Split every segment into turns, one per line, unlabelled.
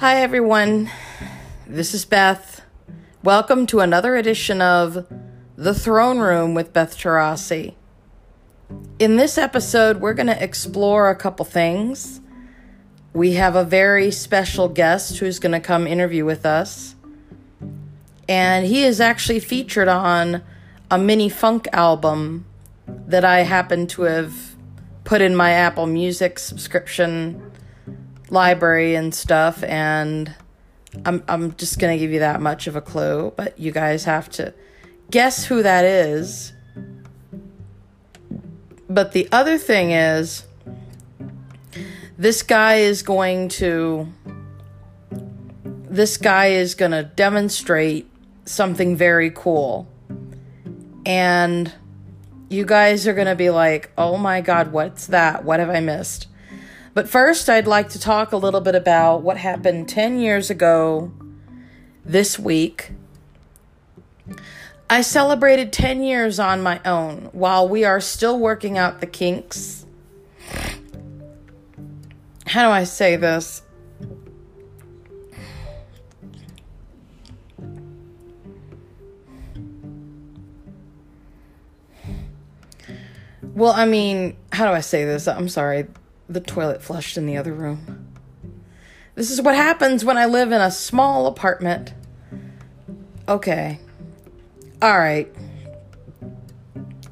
Hi, everyone. This is Beth. Welcome to another edition of The Throne Room with Beth Tarasi. In this episode, we're going to explore a couple things. We have a very special guest who's going to come interview with us. And he is actually featured on a mini funk album that I happen to have put in my Apple Music subscription library and stuff and I'm I'm just going to give you that much of a clue, but you guys have to guess who that is. But the other thing is this guy is going to this guy is going to demonstrate something very cool. And you guys are going to be like, "Oh my god, what's that? What have I missed?" But first, I'd like to talk a little bit about what happened 10 years ago this week. I celebrated 10 years on my own while we are still working out the kinks. How do I say this? Well, I mean, how do I say this? I'm sorry the toilet flushed in the other room. This is what happens when I live in a small apartment. Okay. All right.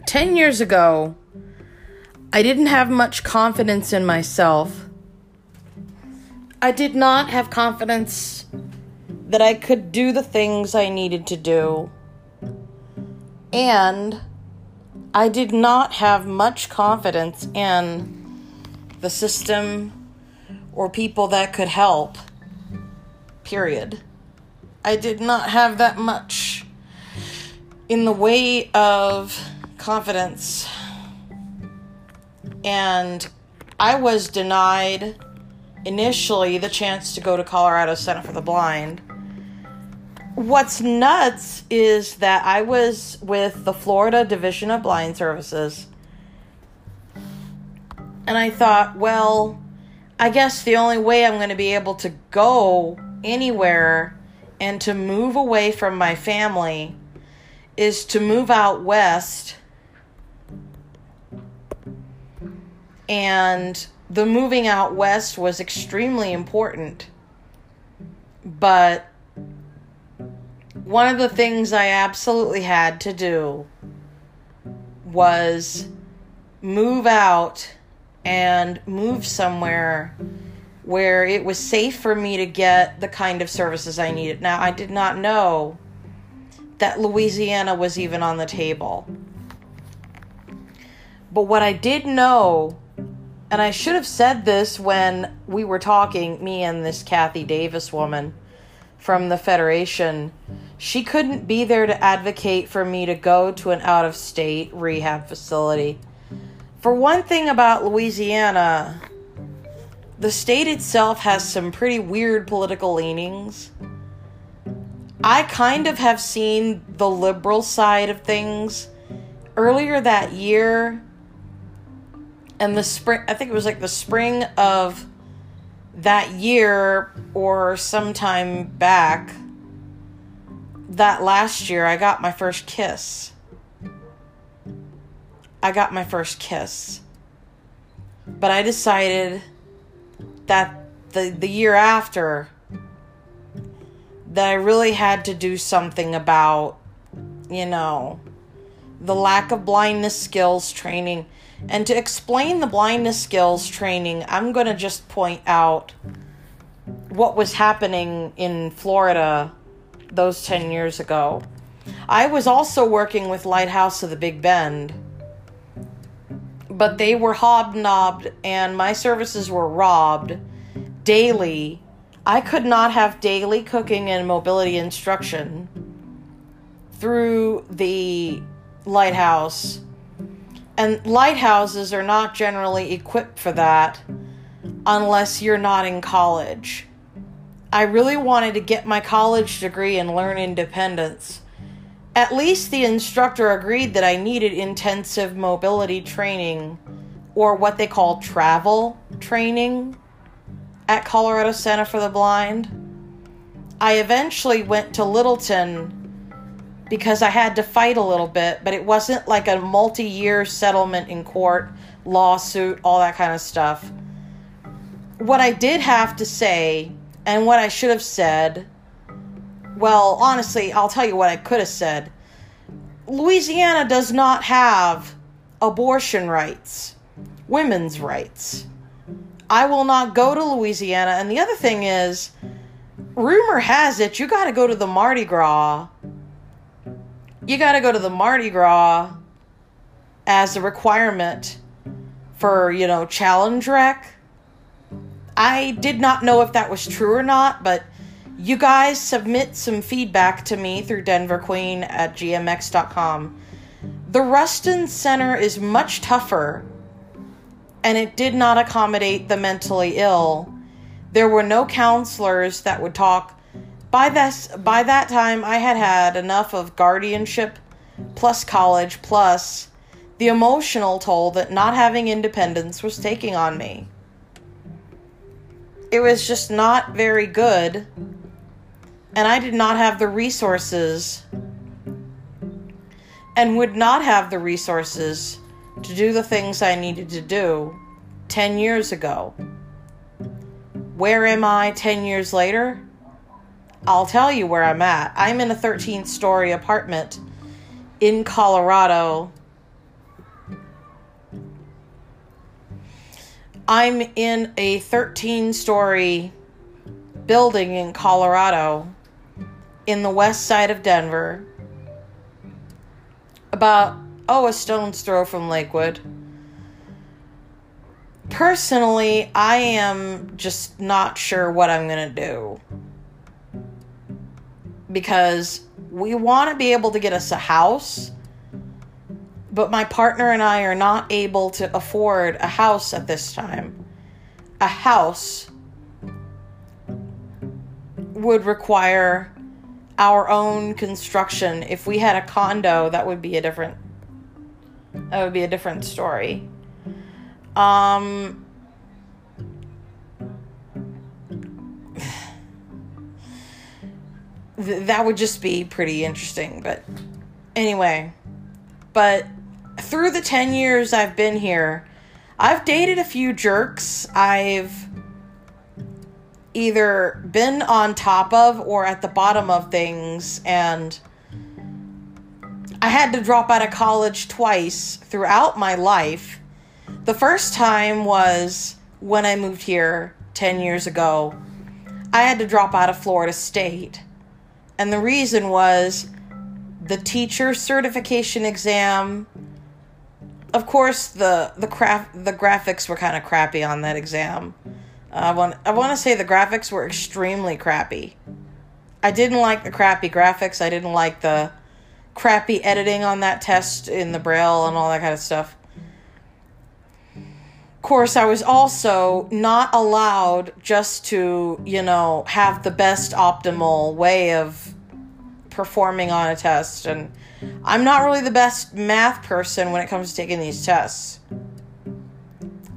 10 years ago, I didn't have much confidence in myself. I did not have confidence that I could do the things I needed to do. And I did not have much confidence in the system, or people that could help. Period. I did not have that much in the way of confidence. And I was denied initially the chance to go to Colorado Center for the Blind. What's nuts is that I was with the Florida Division of Blind Services and I thought, well, I guess the only way I'm going to be able to go anywhere and to move away from my family is to move out west. And the moving out west was extremely important. But one of the things I absolutely had to do was move out and move somewhere where it was safe for me to get the kind of services I needed. Now, I did not know that Louisiana was even on the table. But what I did know, and I should have said this when we were talking, me and this Kathy Davis woman from the Federation, she couldn't be there to advocate for me to go to an out of state rehab facility for one thing about Louisiana, the state itself has some pretty weird political leanings. I kind of have seen the liberal side of things. Earlier that year, and the spring, I think it was like the spring of that year or sometime back, that last year, I got my first kiss. I got my first kiss. But I decided that the the year after that I really had to do something about you know the lack of blindness skills training and to explain the blindness skills training I'm going to just point out what was happening in Florida those 10 years ago. I was also working with Lighthouse of the Big Bend but they were hobnobbed and my services were robbed daily. I could not have daily cooking and mobility instruction through the lighthouse. And lighthouses are not generally equipped for that unless you're not in college. I really wanted to get my college degree and learn independence. At least the instructor agreed that I needed intensive mobility training or what they call travel training. at Colorado Center for the Blind. I eventually went to Littleton because I had to fight a little bit, but it wasn't like a multi year settlement in court, lawsuit, all that kind of stuff. What I did have to say, and what I should have said, well, honestly, I'll tell you what I could have said. Louisiana does not have abortion rights, women's rights. I will not go to Louisiana. And the other thing is, rumor has it you got to go to the Mardi Gras. You got to go to the Mardi Gras as a requirement for, you know, challenge rec. I did not know if that was true or not, but you guys submit some feedback to me through Denver Queen at gmx.com. The Ruston Center is much tougher and it did not accommodate the mentally ill. There were no counselors that would talk. By this by that time I had had enough of guardianship plus college plus the emotional toll that not having independence was taking on me. It was just not very good and I did not have the resources and would not have the resources to do the things I needed to do 10 years ago. Where am I 10 years later? I'll tell you where I'm at. I'm in a 13 story apartment in Colorado. I'm in a 13 story building in Colorado in the west side of Denver, about, oh, a stone's throw from Lakewood. Personally, I am just not sure what I'm going to do. Because we want to be able to get us a house, but my partner and I are not able to afford a house at this time. A house would require our own construction. If we had a condo, that would be a different that would be a different story. Um th- that would just be pretty interesting, but anyway. But through the 10 years I've been here, I've dated a few jerks. I've either been on top of or at the bottom of things and I had to drop out of college twice throughout my life. The first time was when I moved here 10 years ago. I had to drop out of Florida State. And the reason was the teacher certification exam. Of course, the the craft the graphics were kind of crappy on that exam. I want I want to say the graphics were extremely crappy. I didn't like the crappy graphics. I didn't like the crappy editing on that test in the braille and all that kind of stuff. Of course, I was also not allowed just to, you know, have the best optimal way of performing on a test and I'm not really the best math person when it comes to taking these tests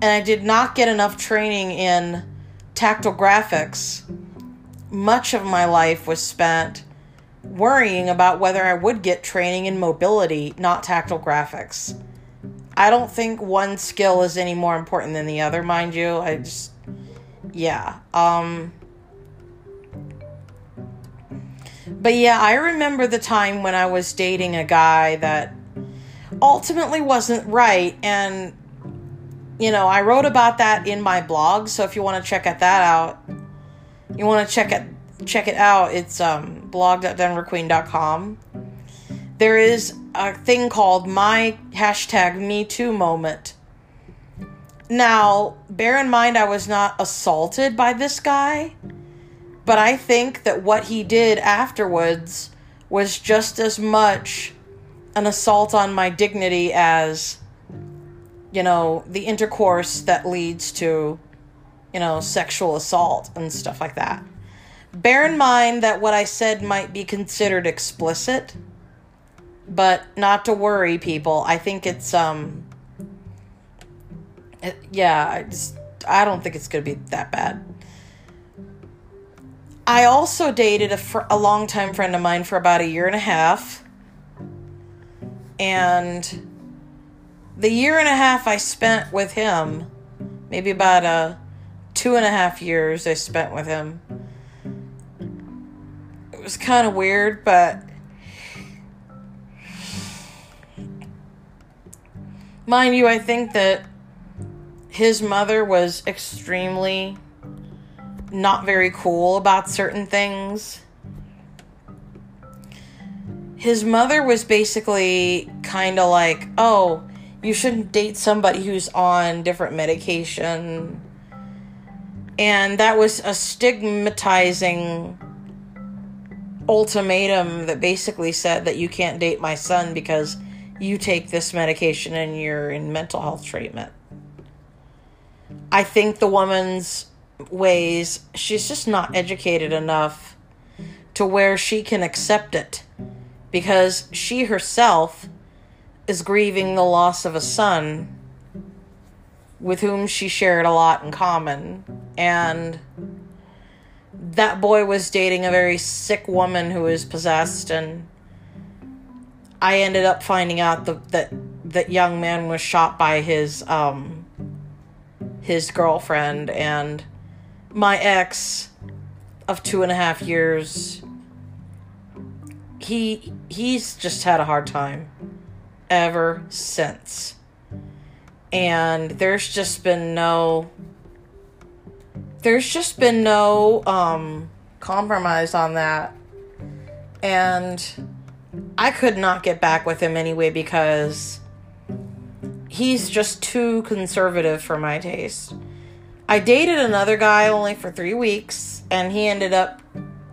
and I did not get enough training in tactile graphics. Much of my life was spent worrying about whether I would get training in mobility, not tactile graphics. I don't think one skill is any more important than the other, mind you. I just yeah. Um But yeah, I remember the time when I was dating a guy that ultimately wasn't right and you know, I wrote about that in my blog, so if you want to check that out, you want to check it check it out. It's um, blog.denverqueen.com. There is a thing called my hashtag Me Too moment. Now, bear in mind, I was not assaulted by this guy, but I think that what he did afterwards was just as much an assault on my dignity as you know, the intercourse that leads to, you know, sexual assault and stuff like that. Bear in mind that what I said might be considered explicit, but not to worry, people. I think it's, um, it, yeah, I just, I don't think it's gonna be that bad. I also dated a, fr- a longtime friend of mine for about a year and a half. And the year and a half I spent with him, maybe about a two and a half years I spent with him. It was kind of weird, but mind you, I think that his mother was extremely not very cool about certain things. His mother was basically kind of like, oh, you shouldn't date somebody who's on different medication. And that was a stigmatizing ultimatum that basically said that you can't date my son because you take this medication and you're in mental health treatment. I think the woman's ways, she's just not educated enough to where she can accept it because she herself is grieving the loss of a son with whom she shared a lot in common. And that boy was dating a very sick woman who was possessed and I ended up finding out the, that that young man was shot by his um his girlfriend and my ex of two and a half years he he's just had a hard time ever since. And there's just been no there's just been no um compromise on that. And i could not get back with him anyway because he's just too conservative for my taste. I dated another guy only for three weeks, and he ended up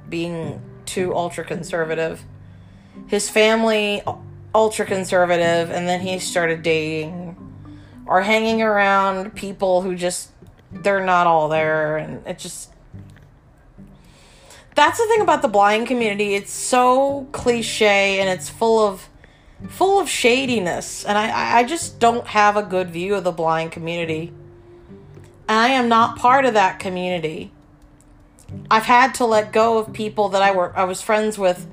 being too ultra conservative. His family, ultra conservative, and then he started dating or hanging around people who just, they're not all there, and it just. That's the thing about the blind community. It's so cliche and it's full of full of shadiness. And I, I just don't have a good view of the blind community. I am not part of that community. I've had to let go of people that I were I was friends with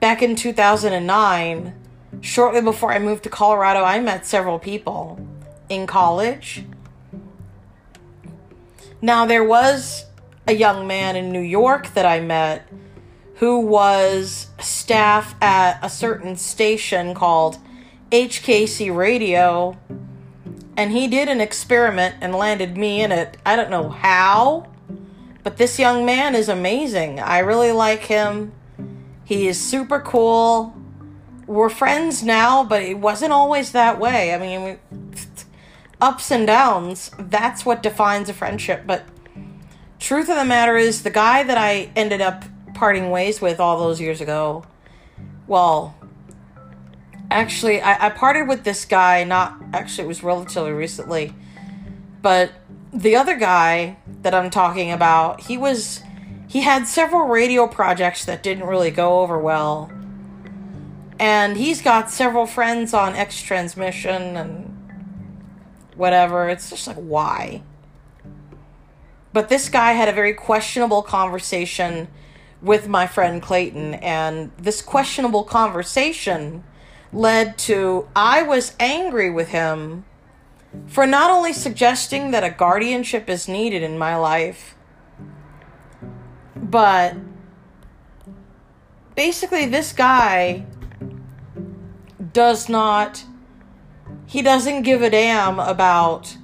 back in 2009. Shortly before I moved to Colorado, I met several people in college. Now there was a young man in New York that I met who was staff at a certain station called HKC Radio and he did an experiment and landed me in it. I don't know how, but this young man is amazing. I really like him. He is super cool. We're friends now, but it wasn't always that way. I mean, ups and downs, that's what defines a friendship. But truth of the matter is, the guy that I ended up parting ways with all those years ago, well, actually I, I parted with this guy not actually it was relatively recently but the other guy that i'm talking about he was he had several radio projects that didn't really go over well and he's got several friends on x transmission and whatever. It's just like why? But this guy had a very questionable conversation with my friend clayton and this questionable conversation led to I was angry with him for not only suggesting that a guardianship is needed in my life, but basically, this guy does not, he doesn't give a damn about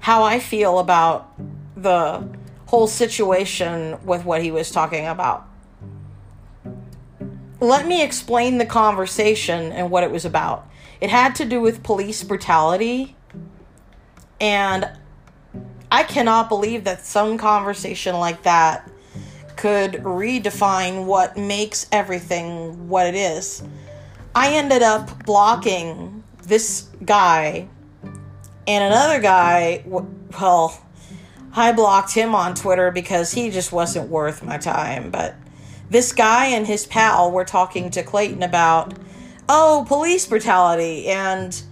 how I feel about the whole situation with what he was talking about let me explain the conversation and what it was about. It had to do with police brutality. And I cannot believe that some conversation like that could redefine what makes everything what it is. I ended up blocking this guy and another guy. Well, I blocked him on Twitter because he just wasn't worth my time. But this guy and his pal were talking to Clayton about, oh, police brutality. And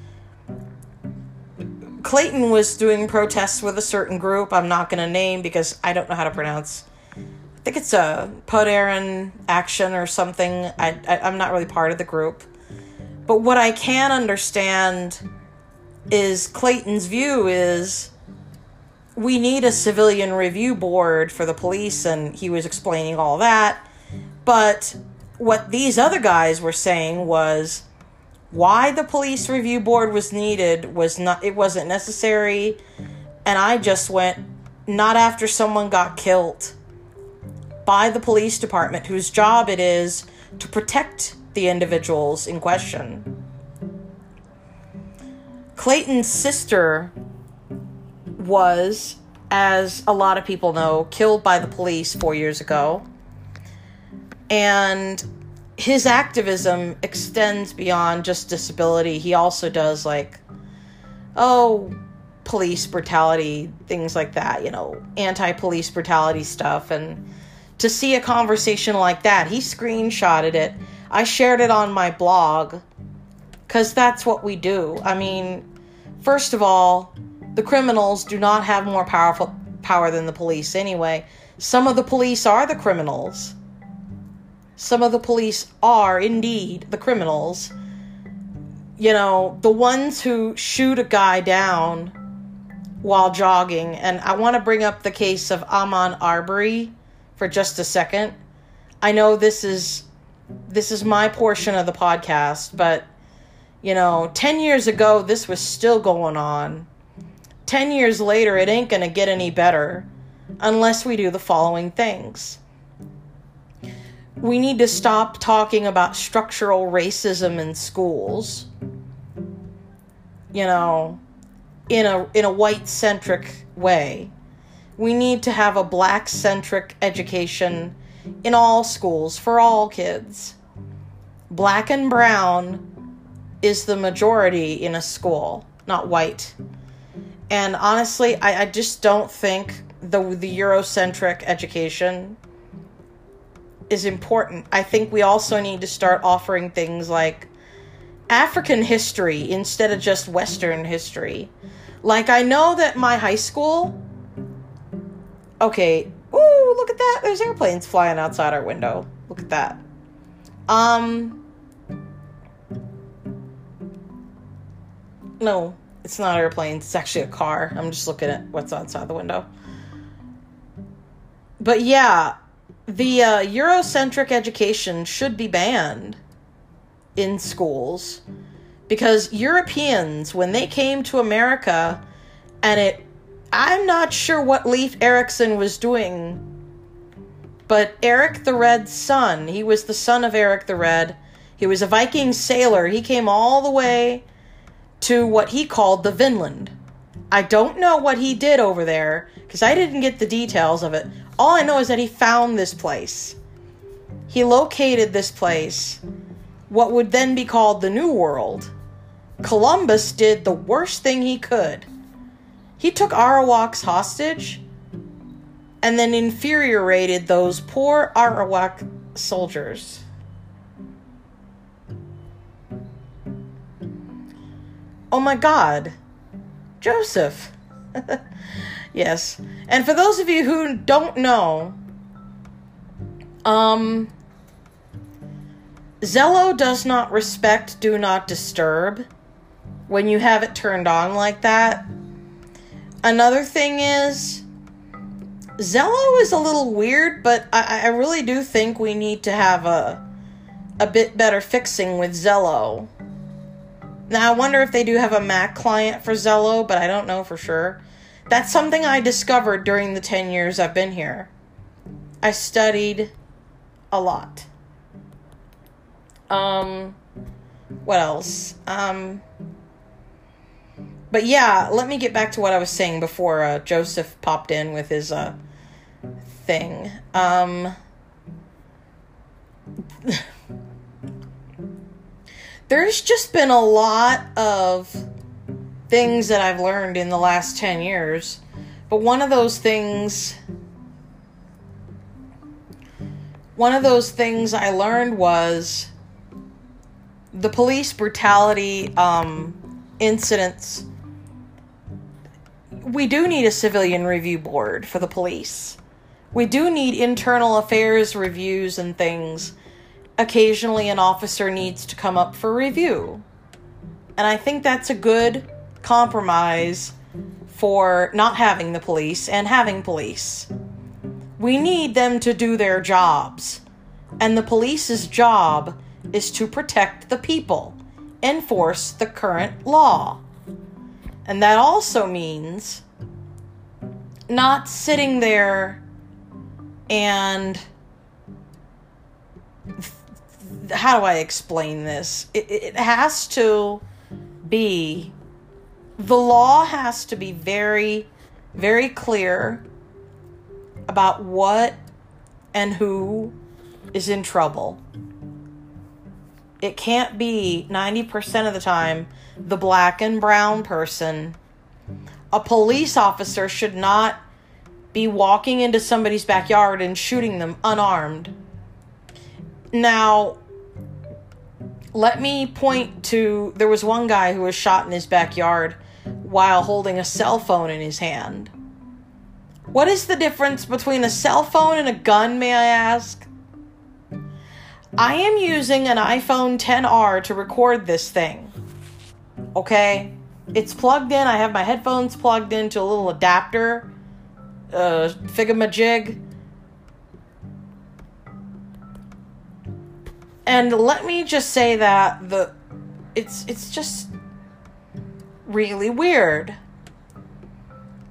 Clayton was doing protests with a certain group I'm not going to name because I don't know how to pronounce I think it's a Podaran action or something. I, I I'm not really part of the group, but what I can understand is Clayton's view is we need a civilian review board for the police, and he was explaining all that. But what these other guys were saying was why the police review board was needed was not it wasn't necessary and i just went not after someone got killed by the police department whose job it is to protect the individuals in question clayton's sister was as a lot of people know killed by the police 4 years ago and his activism extends beyond just disability. He also does like, oh, police brutality, things like that, you know, anti police brutality stuff. And to see a conversation like that, he screenshotted it. I shared it on my blog because that's what we do. I mean, first of all, the criminals do not have more powerful power than the police anyway. Some of the police are the criminals some of the police are indeed the criminals. You know, the ones who shoot a guy down while jogging. And I want to bring up the case of Ahmaud Arbery for just a second. I know this is this is my portion of the podcast, but you know, 10 years ago this was still going on. 10 years later it ain't going to get any better unless we do the following things we need to stop talking about structural racism in schools. You know, in a in a white centric way. We need to have a black centric education in all schools for all kids. Black and brown is the majority in a school, not white. And honestly, I, I just don't think the the Eurocentric education is important. I think we also need to start offering things like African history instead of just Western history. Like, I know that my high school. Okay. Ooh, look at that. There's airplanes flying outside our window. Look at that. Um. No, it's not airplanes. It's actually a car. I'm just looking at what's outside the window. But yeah, the uh, Eurocentric education should be banned in schools because Europeans, when they came to America, and it, I'm not sure what Leif Erikson was doing, but Eric the Red's son, he was the son of Eric the Red. He was a Viking sailor. He came all the way to what he called the Vinland. I don't know what he did over there because I didn't get the details of it. All I know is that he found this place. He located this place, what would then be called the New World. Columbus did the worst thing he could. He took Arawaks hostage and then infuriated those poor Arawak soldiers. Oh my god. Joseph. Yes. And for those of you who don't know, um, Zello does not respect Do Not Disturb when you have it turned on like that. Another thing is, Zello is a little weird, but I, I really do think we need to have a a bit better fixing with Zello. Now I wonder if they do have a Mac client for Zello, but I don't know for sure. That's something I discovered during the 10 years I've been here. I studied a lot. Um, what else? Um, but yeah, let me get back to what I was saying before uh, Joseph popped in with his uh, thing. Um, there's just been a lot of things that I've learned in the last 10 years. But one of those things one of those things I learned was the police brutality um, incidents. We do need a civilian review board for the police. We do need internal affairs reviews and things. Occasionally, an officer needs to come up for review. And I think that's a good compromise for not having the police and having police. We need them to do their jobs. And the police's job is to protect the people, enforce the current law. And that also means not sitting there and how do I explain this? It, it has to be the law has to be very, very clear about what and who is in trouble. It can't be 90% of the time the black and brown person. A police officer should not be walking into somebody's backyard and shooting them unarmed. Now, let me point to there was one guy who was shot in his backyard while holding a cell phone in his hand. What is the difference between a cell phone and a gun, may I ask? I am using an iPhone 10R to record this thing. Okay? It's plugged in. I have my headphones plugged into a little adapter, uh, Figamajig. And let me just say that the it's it's just really weird.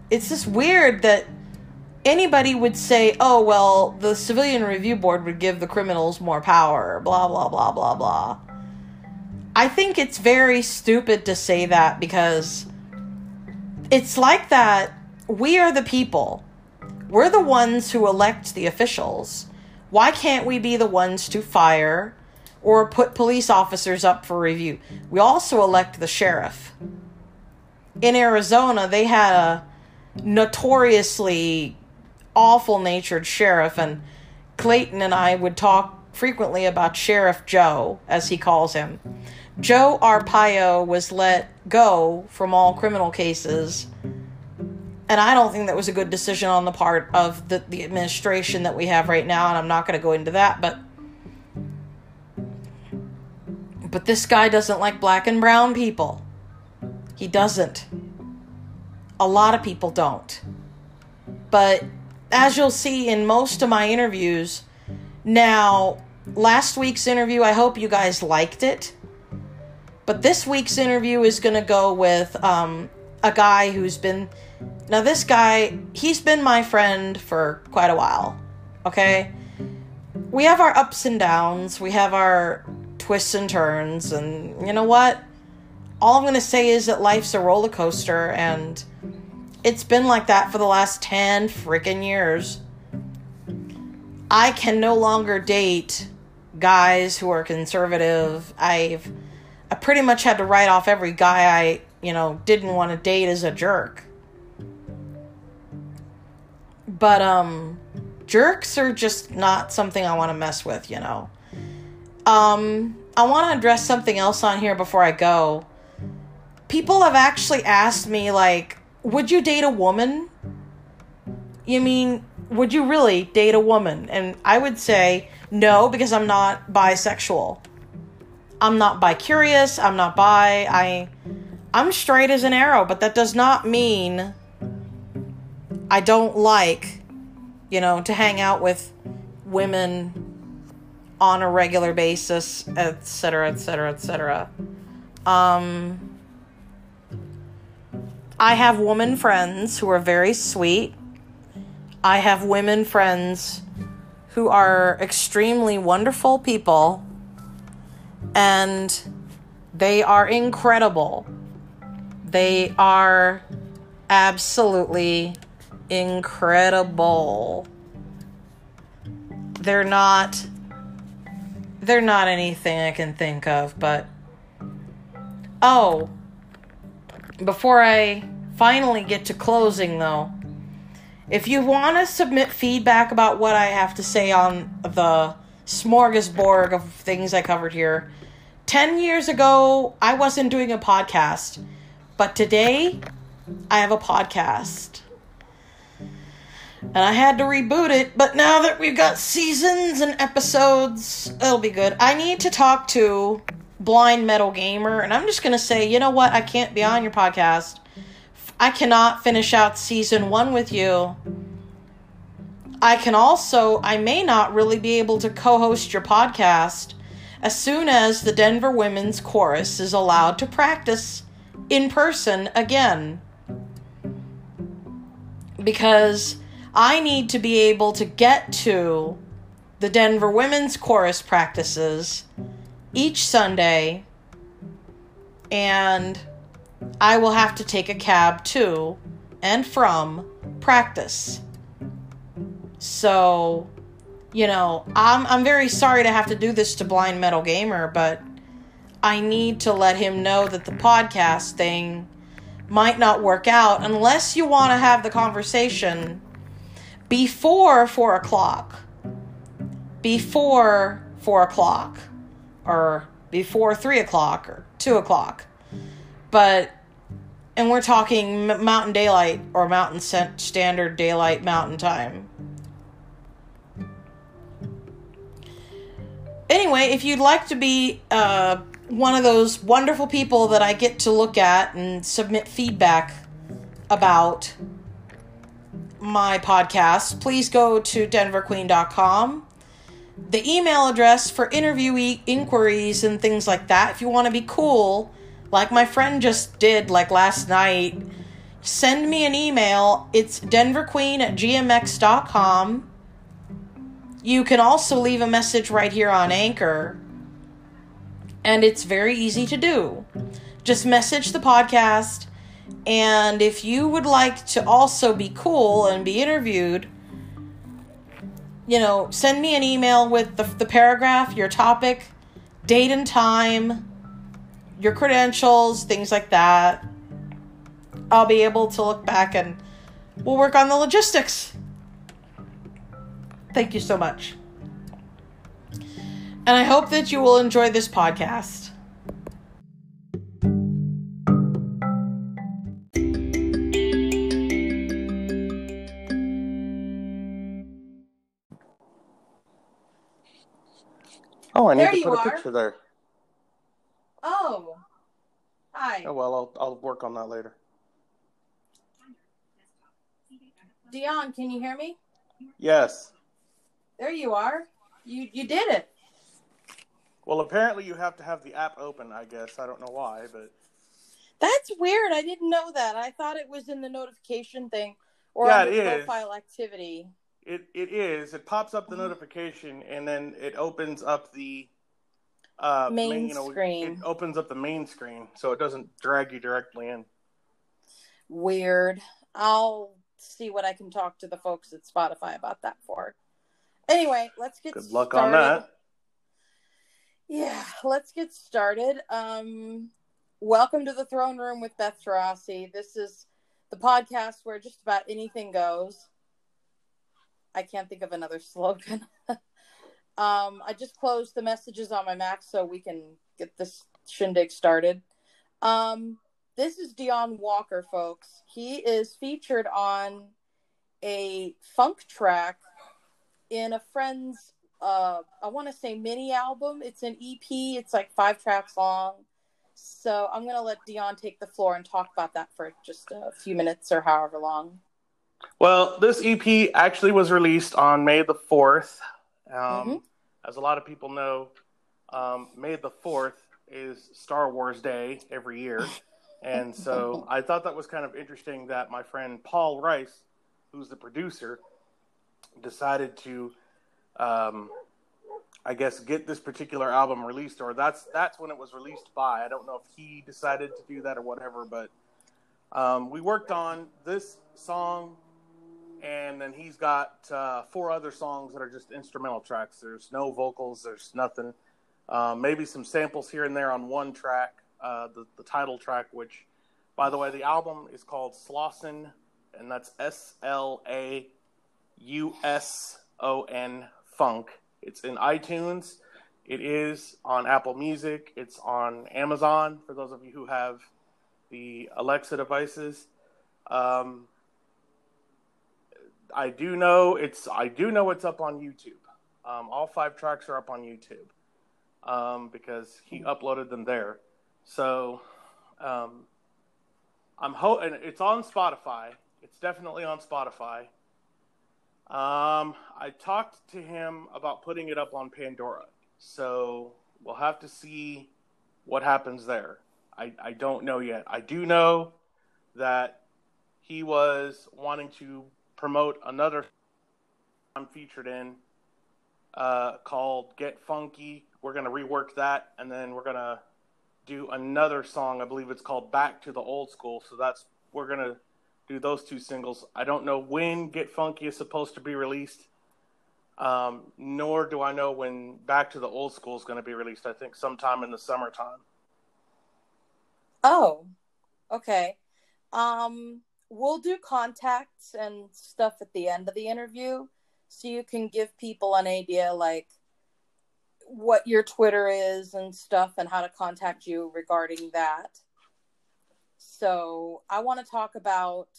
It's just weird that anybody would say, oh, well, the Civilian Review Board would give the criminals more power, blah, blah, blah, blah, blah. I think it's very stupid to say that because it's like that. We are the people, we're the ones who elect the officials. Why can't we be the ones to fire or put police officers up for review? We also elect the sheriff in Arizona, they had a notoriously awful natured sheriff, and Clayton and I would talk frequently about Sheriff Joe, as he calls him. Joe Arpaio was let go from all criminal cases, and I don't think that was a good decision on the part of the, the administration that we have right now, and I'm not going to go into that, but. But this guy doesn't like black and brown people. He doesn't. A lot of people don't. But as you'll see in most of my interviews, now, last week's interview, I hope you guys liked it. But this week's interview is going to go with um, a guy who's been. Now, this guy, he's been my friend for quite a while. Okay? We have our ups and downs, we have our twists and turns, and you know what? all I'm going to say is that life's a roller coaster and it's been like that for the last 10 freaking years. I can no longer date guys who are conservative. I've pretty much had to write off every guy I, you know, didn't want to date as a jerk. But um jerks are just not something I want to mess with, you know. Um I want to address something else on here before I go people have actually asked me like would you date a woman you mean would you really date a woman and i would say no because i'm not bisexual i'm not bi curious i'm not bi i i'm straight as an arrow but that does not mean i don't like you know to hang out with women on a regular basis etc etc etc um I have woman friends who are very sweet. I have women friends who are extremely wonderful people and they are incredible. They are absolutely incredible. They're not they're not anything I can think of, but oh, before I finally get to closing, though, if you want to submit feedback about what I have to say on the smorgasbord of things I covered here, 10 years ago, I wasn't doing a podcast, but today, I have a podcast. and I had to reboot it. But now that we've got seasons and episodes, it'll be good. I need to talk to Blind Metal Gamer, and I'm just gonna say, you know what? I can't be on your podcast. I cannot finish out season one with you. I can also, I may not really be able to co host your podcast as soon as the Denver Women's Chorus is allowed to practice in person again. Because I need to be able to get to the Denver Women's Chorus practices each Sunday, and I will have to take a cab to and from practice. So, you know, I'm I'm very sorry to have to do this to Blind Metal Gamer, but I need to let him know that the podcast thing might not work out unless you want to have the conversation before four o'clock. Before four o'clock. Or before three o'clock or two o'clock. But, and we're talking Mountain Daylight or Mountain Standard Daylight Mountain Time. Anyway, if you'd like to be uh, one of those wonderful people that I get to look at and submit feedback about my podcast, please go to denverqueen.com. The email address for interview inquiries and things like that, if you want to be cool, like my friend just did, like last night, send me an email. It's denverqueen at gmx.com you can also leave a message right here on Anchor, and it's very easy to do. Just message the podcast, and if you would like to also be cool and be interviewed, you know, send me an email with the, the paragraph, your topic, date and time, your credentials, things like that. I'll be able to look back and we'll work on the logistics. Thank you so much. And I hope that you will enjoy this podcast.
Oh, I need
There
to
you
put a
are.
picture there.
Oh, hi.
Oh well, I'll I'll work on that later.
Dion, can you hear me?
Yes.
There you are. You you did it.
Well, apparently you have to have the app open. I guess I don't know why, but
That's weird. I didn't know that. I thought it was in the notification thing or
Yeah, it is.
profile activity.
it it is. It pops up the notification and then it opens up the uh,
Main
you know,
screen.
It opens up the main screen, so it doesn't drag you directly in.
Weird. I'll see what I can talk to the folks at Spotify about that for. Anyway, let's get
Good luck
started.
on that.
Yeah, let's get started. Um, welcome to the throne room with Beth Tarasi. This is the podcast where just about anything goes. I can't think of another slogan. um, I just closed the messages on my Mac so we can get this shindig started. Um, this is Dion Walker, folks. He is featured on a funk track in a friend's uh I want to say mini album. It's an EP. It's like 5 tracks long. So I'm going to let Dion take the floor and talk about that for just a few minutes or however long.
Well, this EP actually was released on May the 4th. Um,
Mhm.
As a lot of people know, um, May the 4th is Star Wars Day every year. And so I thought that was kind of interesting that my friend Paul Rice, who's the producer, decided to, um, I guess, get this particular album released, or that's that's when it was released by. I don't know if he decided to do that or whatever, but um, we worked on this song, and then he's got uh, four other songs that are just instrumental tracks. There's no vocals. There's nothing. Um, maybe some samples here and there on one track, uh, the the title track, which, by the way, the album is called Slauson, and that's S L A U S O N Funk. It's in iTunes. It is on Apple Music. It's on Amazon for those of you who have the Alexa devices. Um, I do know it's I do know it's up on YouTube. Um, all five tracks are up on YouTube um, because he uploaded them there. So um, I'm ho- and it's on Spotify. It's definitely on Spotify. Um, I talked to him about putting it up on Pandora, so we'll have to see what happens there. I, I don't know yet. I do know that he was wanting to promote another I'm featured in uh, called Get Funky. We're going to rework that, and then we're going to do another song. I believe it's called Back to the Old School. So that's we're going to do those two singles. I don't know when Get Funky is supposed to be released, um, nor do I know when Back to the Old School is going to be released. I think sometime in the summertime.
Oh, okay. Um, we'll do contacts and stuff at the end of the interview so you can give people an idea like what your Twitter is and stuff and how to contact you regarding that. So, I want to talk about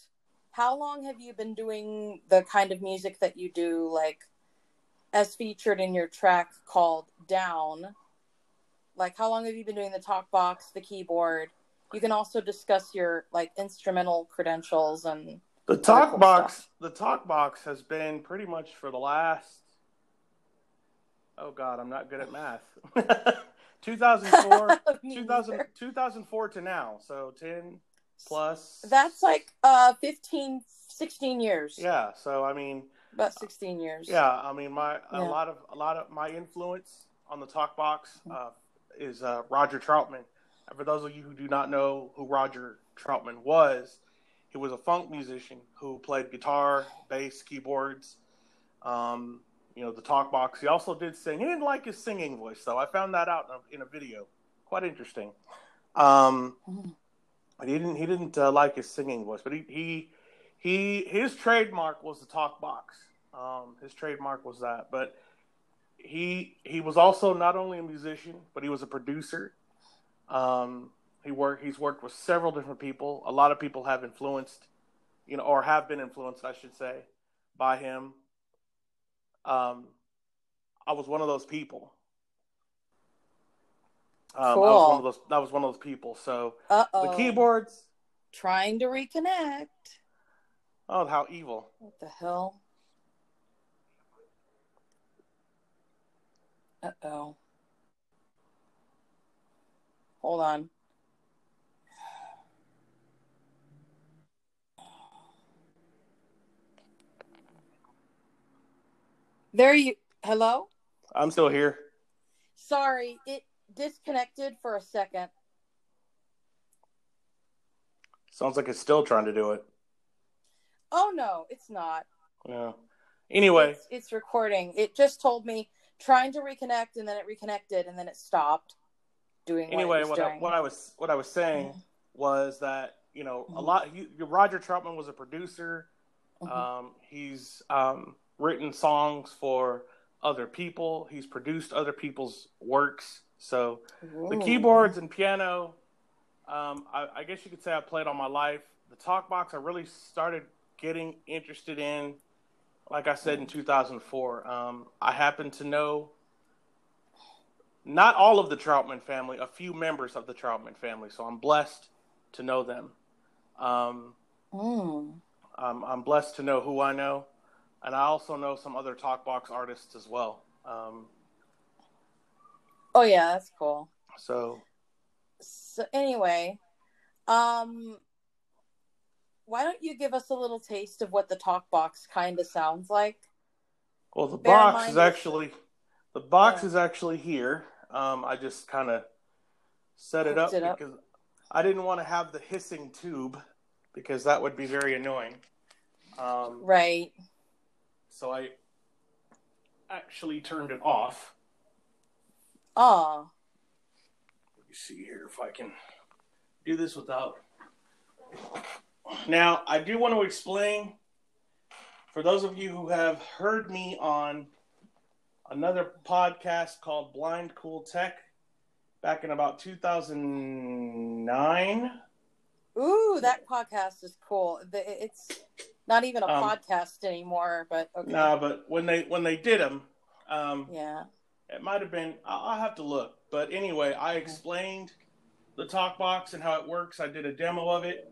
how long have you been doing the kind of music that you do like as featured in your track called Down? Like how long have you been doing the talk box, the keyboard? You can also discuss your like instrumental credentials and
the talk cool box. Stuff. The talk box has been pretty much for the last. Oh God, I'm not good at math. 2004, 2000, 2004 to now, so 10 plus.
That's like uh 15, 16 years.
Yeah, so I mean,
about 16 years.
Yeah, I mean, my a yeah. lot of a lot of my influence on the talk box uh, is uh, Roger Troutman. And for those of you who do not know who Roger Troutman was, he was a funk musician who played guitar, bass, keyboards, um, you know, the talk box. He also did sing. He didn't like his singing voice, though. I found that out in a, in a video. Quite interesting. Um, he didn't he didn't uh, like his singing voice, but he he he his trademark was the talk box. Um, his trademark was that, but he he was also not only a musician, but he was a producer. Um, he worked. He's worked with several different people. A lot of people have influenced, you know, or have been influenced, I should say, by him. Um, I was one of those people. Um, cool. I was one of those. That was one of those people. So Uh-oh. the keyboards.
Trying to reconnect.
Oh, how evil!
What the hell? Uh oh. Hold on. There you hello?
I'm still here.
Sorry, it disconnected for a second.
Sounds like it's still trying to do it.
Oh no, it's not.
Yeah. Anyway,
it's, it's recording. It just told me trying to reconnect and then it reconnected and then it stopped doing
anyway
what,
what I, what I, was what I was saying mm-hmm. was that you know mm-hmm. a lot he, Roger Troutman was a producer mm-hmm. um, he's um, written songs for other people. He's produced other people's works. So Ooh. the keyboards and piano, um, I, I, guess you could say I played all my life. The talk box, I really started getting interested in, like I said in 2004. Um, I happen to know not all of the Troutman family, a few members of the Troutman family. So I'm blessed to know them. Um, mm. I'm, I'm blessed to know who I know and I also know some other talkbox artists as well. Um,
oh yeah, that's cool.
So,
so anyway, um, why don't you give us a little taste of what the talk box kind of sounds like?
Well, the Bear box is actually the box yeah. is actually here. Um, I just kind of set it up, it up because I didn't want to have the hissing tube because that would be very annoying.
Um, right.
So I actually turned it off.
Ah.
Let me see here if I can do this without. Now, I do want to explain for those of you who have heard me on another podcast called Blind Cool Tech back in about 2009.
Ooh, that podcast is cool. It's Not even a
Um,
podcast anymore, but okay.
Nah, but when they when they did them, um,
Yeah.
It might have been. I'll, have to look. But anyway, I explained the talk box and how it works. I did a demo of it.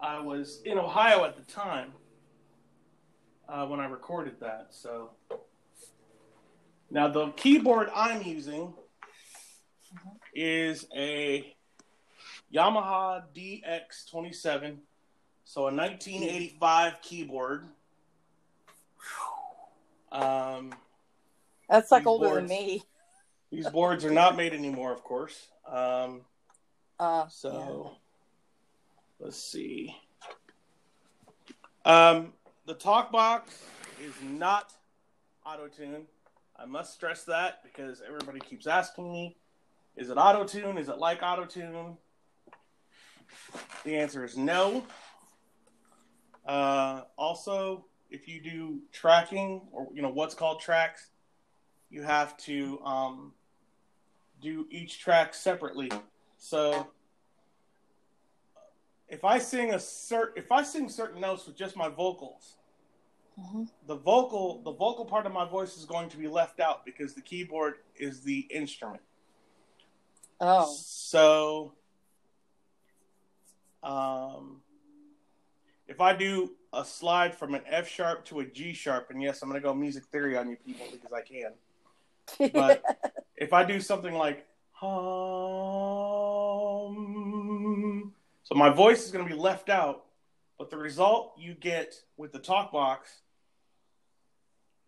I was in Ohio at the time uh, when I recorded that. So now the keyboard I'm using is a Yamaha DX27, so a 1985 keyboard. Um,
That's like
These
older
boards-
than me.
these boards are not made anymore, of course. Um,
Uh,
so let's see. Um, the talk box is not auto tune. I must stress that because everybody keeps asking me, is it auto tune? Is it like auto tune? The answer is no. Uh, also, if you do tracking or you know what's called tracks, you have to um, do each track separately. So if I sing a cert, if I sing certain notes with just my vocals,
Mhm.
the vocal the vocal part of my voice is going to be left out because the keyboard is the instrument.
Oh.
So um if I do a slide from an F sharp to a G sharp, and yes, I'm going to go music theory on you people because I can. But if I do something like hum, so my voice is going to be left out, but the result you get with the talk box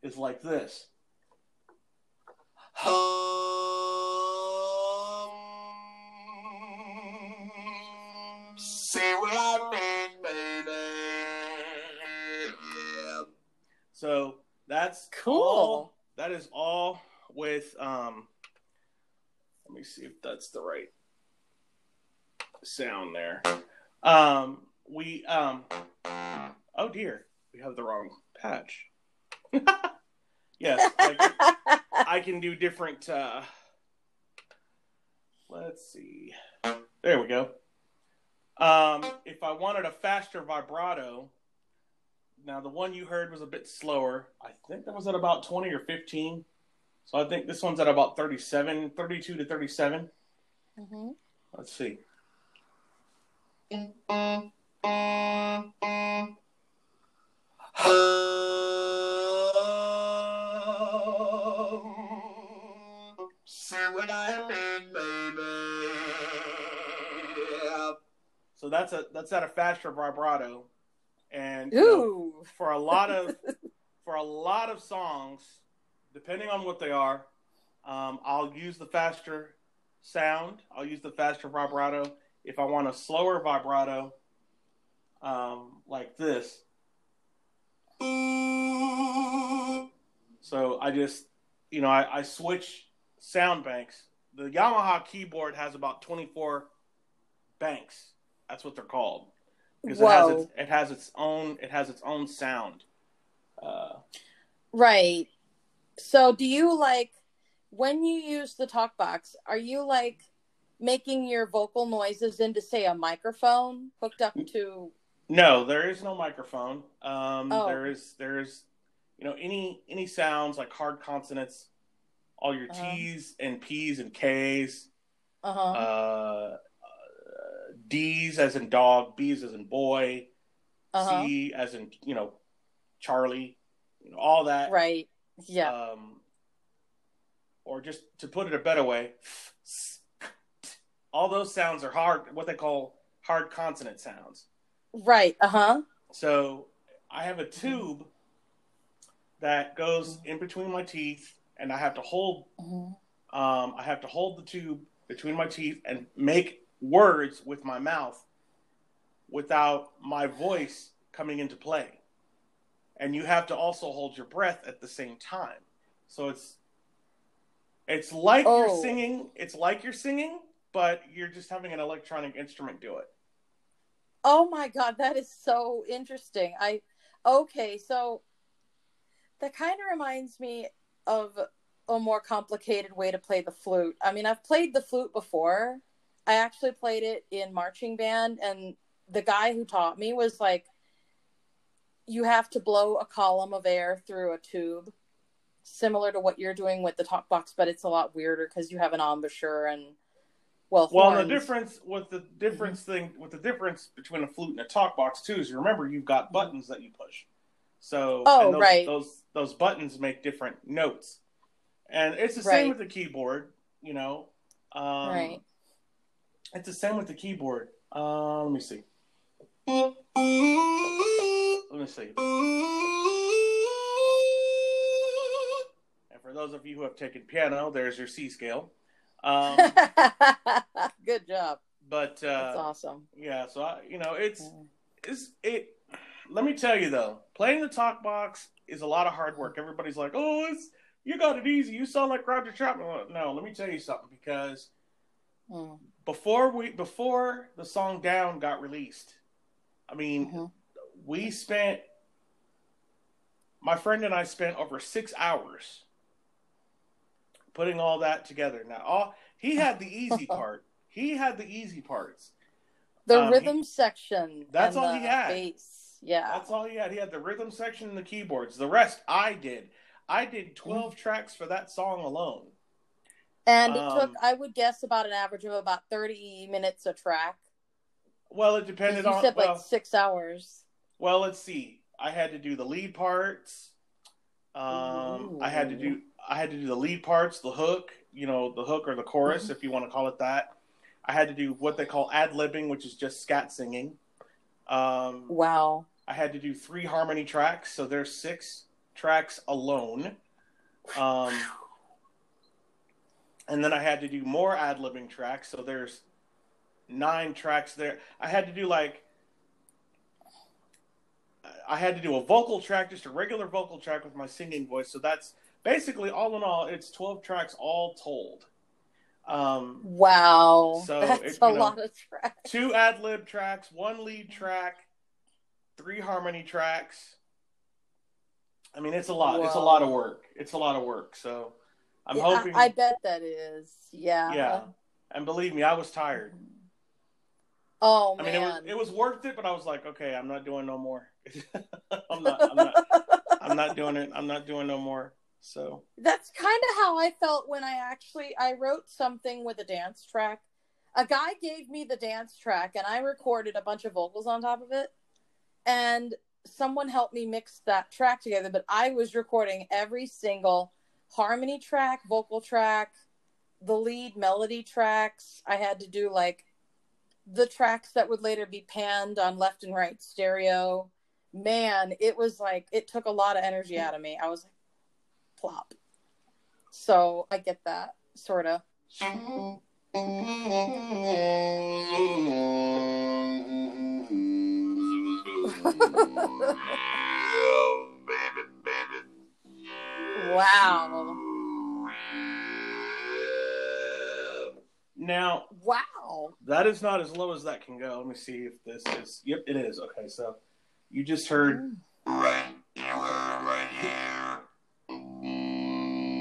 is like this.
See what I mean, baby? Yeah.
So that's
Cool.
all- that is all with um. Let me see if that's the right sound there. Um, we um. Oh dear, we have the wrong patch. yes, I, I can do different. uh Let's see. There we go. Um, if I wanted a faster vibrato, now the one you heard was a bit slower. I think that was at about 20 or 15. So I think this one's at about 37, 32 to 37.
Mhm.
Let's see.
See what I mean, baby?
So that's a that's at a faster vibrato, and you know, for a lot of for a lot of songs, depending on what they are, um, I'll use the faster sound. I'll use the faster vibrato. If I want a slower vibrato, um, like this, so I just you know I, I switch sound banks. The Yamaha keyboard has about twenty four banks. That's what they're called because it has its, it has its own it has its own sound. Uh,
Right. So do you like when you use the talk box, are you like making your vocal noises into say a microphone hooked up to
no, there is no microphone. Um,
Oh.
There is there is you know any any sounds like hard consonants, all your
Uh-huh.
T's and P's and K's,
uh-huh.
uh, uh, D's as in dog, B's as in boy,
Uh-huh.
C as in you know Charlie, you know all that.
right. Yeah.
Um, or just to put it a better way, all those sounds are hard, what they call hard consonant sounds.
right. Uh-huh.
So I have a tube that goes in between my teeth, and I have to hold.
Mhm.
Um, I have to hold the tube between my teeth and make words with my mouth without my voice coming into play. And you have to also hold your breath at the same time. So it's it's like
Oh.
you're singing. It's like you're singing, but you're just having an electronic instrument do it.
Oh my god, that is so interesting. I okay, so that kind of reminds me of a more complicated way to play the flute. I mean, I've played the flute before. I actually played it in marching band and the guy who taught me was like
you have to blow a column of air through a tube, similar to what you're doing with the talk box, but it's a lot weirder because you have an embouchure and well,
Well, the difference with the difference thing with the difference between a flute and a talk box too is remember you've got buttons that you push. So
Oh,
and those,
right.
those those buttons make different notes, and it's the
Right.
same with the keyboard. You know, um,
right.
It's the same with the keyboard. Uh, let me see. Let me see. And for those of you who have taken piano, there's your C scale. Um,
Good job.
but
That's
uh,
awesome.
yeah, so I, you know, it's it's it. Let me tell you though, playing the talk box is a lot of hard work. Everybody's like, "Oh, it's you got it easy. You sound like Roger Chapman." No, let me tell you something because
Mm.
before we before the song down got released i mean
Mhm.
We spent my friend and i spent over six hours putting all that together now all he had the easy part he had the easy parts
The
Um,
rhythm section.
That's
and
all he had.
Bass. Yeah.
that's all he had he had the rhythm section and the keyboards the rest i did i did 12 tracks for that song alone
And it
Um,
took, I would guess, about an average of about 30 minutes a track.
well it depended
You
on
said
well,
like six hours.
Well, let's see. I had to do the lead parts. Um, I had to do I had to do the lead parts, the hook, you know, the hook or the chorus, if you want to call it that. I had to do what they call ad libbing, which is just scat singing. Um,
Wow.
I had to do three harmony tracks, so there's six tracks alone. Um, and then I had to do more ad libbing tracks, so there's nine tracks there. I had to do like I had to do a vocal track, just a regular vocal track with my singing voice. So that's basically all in all, it's twelve tracks all told. Um,
Wow.
So,
That's
it-
a
know,
lot of tracks.
two ad lib tracks, one lead track, three harmony tracks. I mean, it's a lot. It's a lot of work. It's a lot of work. So I'm
Yeah, I-
hoping.
I, bet that is. Yeah.
yeah, and believe me, I was tired.
Oh,
I
man.
mean, it was it was worth it, but I was like, okay, I'm not doing no more. I'm not. I'm not. I'm not doing it. I'm not doing no more. So
That's kind of how I felt when I actually I wrote something with a dance track. A guy gave me the dance track and I recorded a bunch of vocals on top of it. And someone helped me mix that track together, but I was recording every single harmony track, vocal track, the lead melody tracks. I had to do like the tracks that would later be panned on left and right stereo. Man, it was like it took a lot of energy out of me. I was like plop. So I get that sort of. Wow.
now
Wow.
that is not as low as that can go. Let me see if this is. Yep, it is. Okay, so you just heard.
Right here, right here.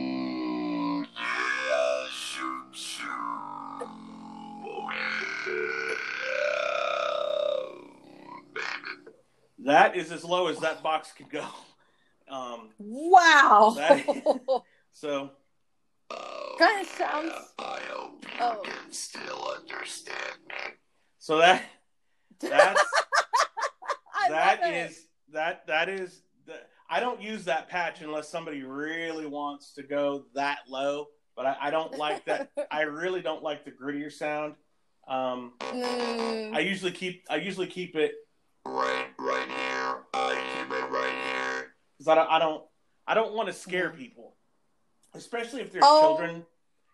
Ooh, yeah, shoot, shoot. Yeah. Baby.
That is as low as that box could go. Um,
Wow.
That- so
Oh,
Kinda
yeah,
sounds-
I hope you
Oh.
can still understand me.
so that that's
I
that
love it.
is that that is the, I don't use that patch unless somebody really wants to go that low. But I, I don't like that. I really don't like the grittier sound. Um,
Mm,
I usually keep I usually keep it
Right, right here. I keep it right here.
because I don't I don't I don't want to scare people, especially if there's
Oh.
children.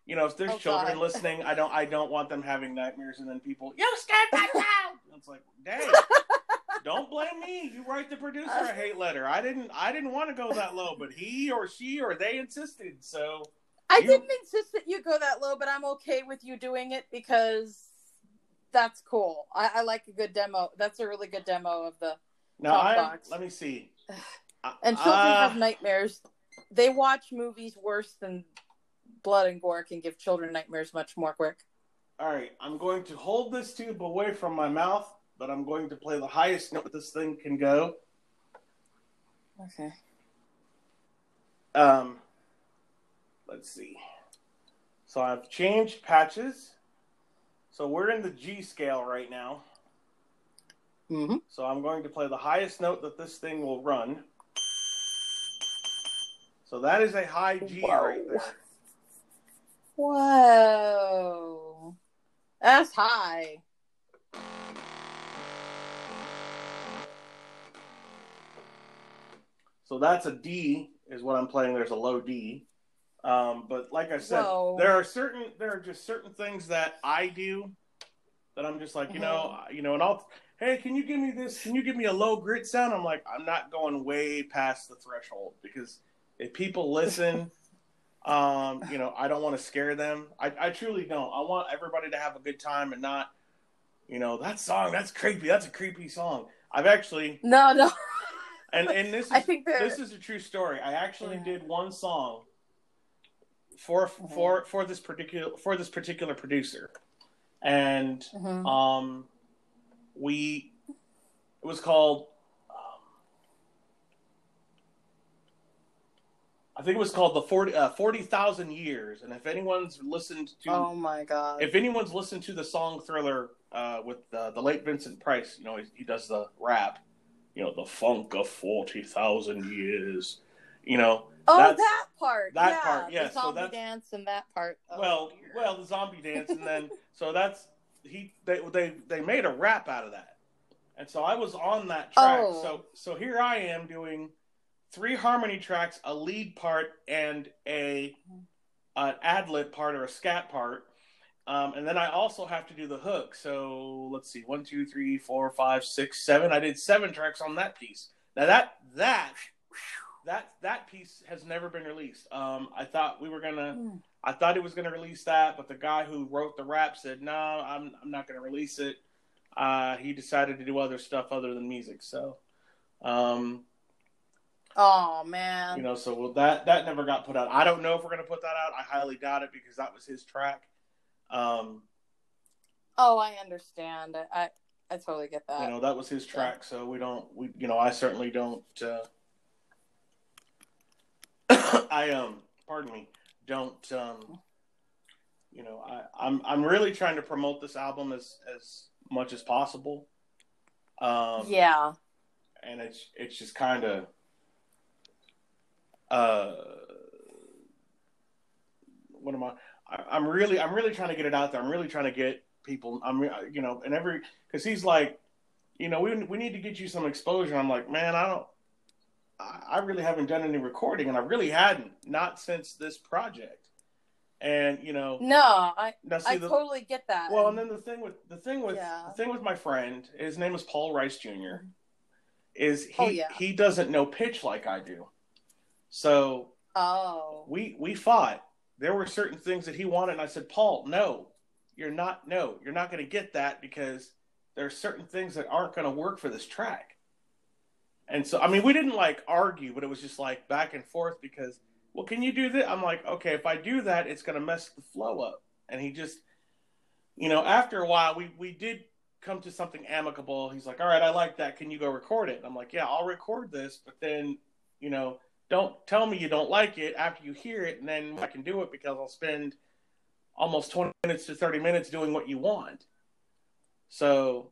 You know, if there's
Oh,
children
God.
listening, I don't I don't want them having nightmares and then people you scared my child. It's like, dang, don't blame me. You write the producer a hate letter. I didn't I didn't want to go that low, but he or she or they insisted. So
I
you-
didn't insist that you go that low, but I'm okay with you doing it because that's cool. I, I like a good demo. That's a really good demo of the.
now
Top
I
box.
let me see.
And children
uh,
have nightmares. They watch movies worse than blood and gore can give children nightmares much more quick.
All right, I'm going to hold this tube away from my mouth, but I'm going to play the highest note this thing can go.
Okay.
Um, let's see. So I've changed patches. So we're in the G scale right now.
Mm-hmm.
So I'm going to play the highest note that this thing will run. So that is a high G
Whoa.
right there.
Whoa. That's high.
So that's a D is what I'm playing. There's a low D. Um, but like I said,
Whoa.
there are certain there are just certain things that I do that I'm just like, you know,
Mm-hmm.
you know, and I'll hey, can you give me this? Can you give me a low grit sound? I'm like, I'm not going way past the threshold because if people listen, um, you know, I don't want to scare them. I, I truly don't. I want everybody to have a good time and not, you know, that song, that's creepy. That's a creepy song. I've actually
No, no.
and and this is
I think they're.
this is a true story. I actually
Yeah.
did one song for for for this particular for this particular producer, and
Mhm.
um, we it was called. Um, I think it was called the 40 uh, 40,000 years, and if anyone's listened to
oh my god.
if anyone's listened to the song Thriller uh, with uh, the late Vincent Price, you know, he, he does the rap, you know, the funk of 40,000 years, you know.
oh, that part.
that
yeah,
part, yeah,
The
so
zombie
that's-
dance and that part. Oh,
well,
dear.
well, the zombie dance, and then, so that's, he, they, they, they made a rap out of that. And so I was on that track.
Oh.
So, so here I am doing three harmony tracks, a lead part, and a, mm-hmm. an ad lib part or a scat part. Um, and then I also have to do the hook. So let's see, one, two, three, four, five, six, seven. I did seven tracks on that piece. Now that that that that piece has never been released. Um, I thought we were gonna,
Hmm.
I thought it was gonna release that, but the guy who wrote the rap said, "No, I'm I'm not gonna release it." Uh, he decided to do other stuff other than music. So, um,
Oh man.
you know, so well, that that never got put out. I don't know if we're gonna put that out. I highly doubt it because that was his track. Um,
oh, I understand. I, I totally get that.
you know that was his track so we don't we you know i certainly don't uh i um pardon me don't um you know i i'm i'm really trying to promote this album as as much as possible um
yeah.
and it's it's just kind of uh what am I? I i'm really i'm really trying to get it out there i'm really trying to get people i'm you know and every because he's like you know we, we need to get you some exposure i'm like man i don't I, really haven't done any recording and i really hadn't not since this project and you know
No, I
see
I
the,
totally get that.
well, and then the thing with the thing with
Yeah.
the thing with my friend, his name is Paul Rice Jr. Mm-hmm. Is he
Oh, yeah.
he doesn't know pitch like I do, so
oh.
we we fought. There were certain things that he wanted, and I said, Paul, no, you're not. No, you're not going to get that because there are certain things that aren't going to work for this track. And so, I mean, we didn't like argue, but it was just like back and forth because, well, can you do that? I'm like, okay, if I do that, it's going to mess the flow up. And he just, you know, after a while, we we did come to something amicable. He's like, all right, I like that. Can you go record it? And I'm like, yeah, I'll record this, but then, you know, don't tell me you don't like it after you hear it, and then I can do it because I'll spend almost 20 minutes to 30 minutes doing what you want. So,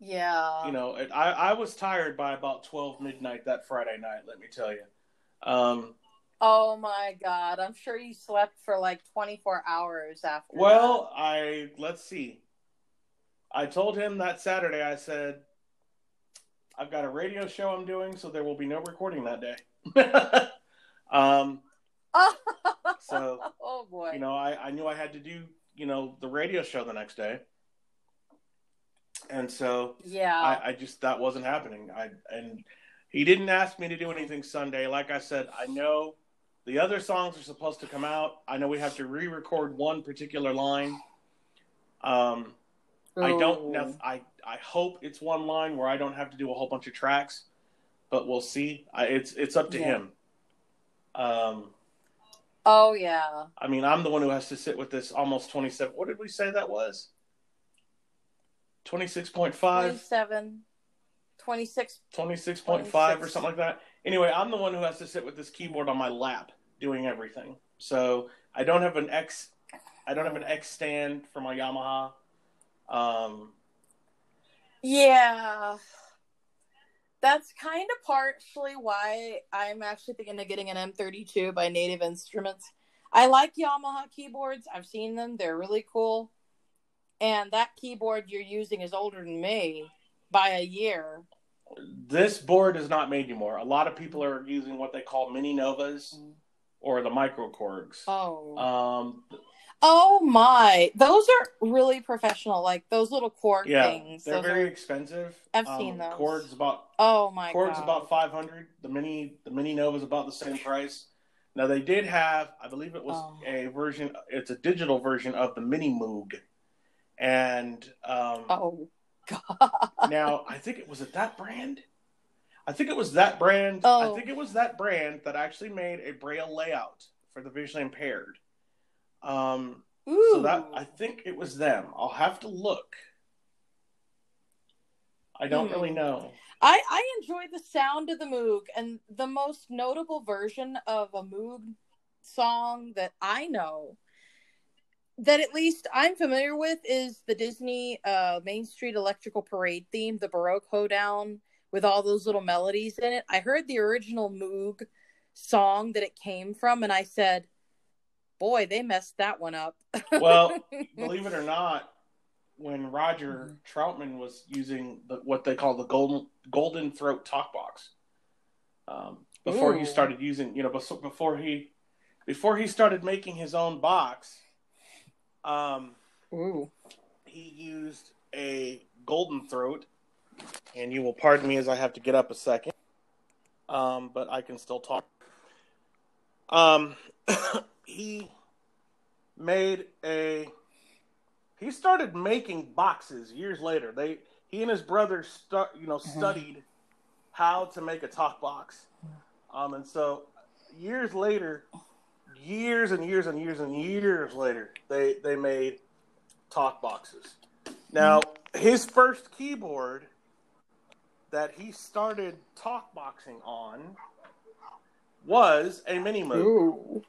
Yeah.
you know, it, I, I was tired by about 12 midnight that Friday night, let me tell you. Um,
Oh my god. I'm sure you slept for like 24 hours after.
well, I, let's see. I told him that Saturday, I said, I've got a radio show I'm doing, so there will be no recording that day. um, so,
oh boy.
you know, I, I knew I had to do, you know, the radio show the next day. And so
yeah.
I, I just, that wasn't happening. I, and he didn't ask me to do anything Sunday. Like I said, I know the other songs are supposed to come out. I know we have to re record one particular line. Um, I don't know. I, I hope it's one line where I don't have to do a whole bunch of tracks, but we'll see. I, it's, it's up to
Yeah.
him. Um,
Oh yeah.
I mean, I'm the one who has to sit with this almost 27. What did we say that was? 26.5?
27.
26.
26.5 or something like that. Anyway, I'm the one who has to sit with this keyboard on my lap doing everything. So I don't have an X I don't have an X stand for my Yamaha. Um
Yeah. That's kind of partially why I'm actually thinking of getting an M32 by Native Instruments. I like Yamaha keyboards. I've seen them. They're really cool. And that keyboard you're using is older than me by a year.
this board is not made anymore. A lot of people are using what they call mini novas or the micro.
Oh.
Um
oh my. Those are really professional. Like those little Korg
yeah,
things.
they're
Those
very
are-
expensive.
I've
Um,
seen those.
Korg's about
Oh my
Korg's
god.
about 500. The mini the mini Nova is about the same price. Now they did have, I believe it was
Oh.
a version. It's a digital version of the Mini Moog, and um,
Oh god.
now I think it was it that brand. I think it was that brand.
Oh.
I think it was that brand that actually made a braille layout for the visually impaired. Um,
Ooh.
so that I think it was them. I'll have to look. I don't
Hmm.
really know.
I, I enjoy the sound of the Moog, and the most notable version of a Moog song that I know, that at least I'm familiar with, is the Disney uh, Main Street Electrical Parade theme, the Baroque Hoedown, with all those little melodies in it. I heard the original Moog song that it came from, and I said, "Boy, they messed that one up."
Well, believe it or not, when Roger Troutman was using the, what they call the golden golden throat talk box, um, before he started using, you know, before, before he before he started making his own box, um,
Ooh.
he used a golden throat, and you will pardon me as I have to get up a second, um, but I can still talk. Um, he made a. He started making boxes years later. They he and his brother start you know studied how to make a talk box, um, and so years later, years and years and years and years later, they they made talk boxes. Now, his first keyboard that he started talk boxing on was a Mini Moog.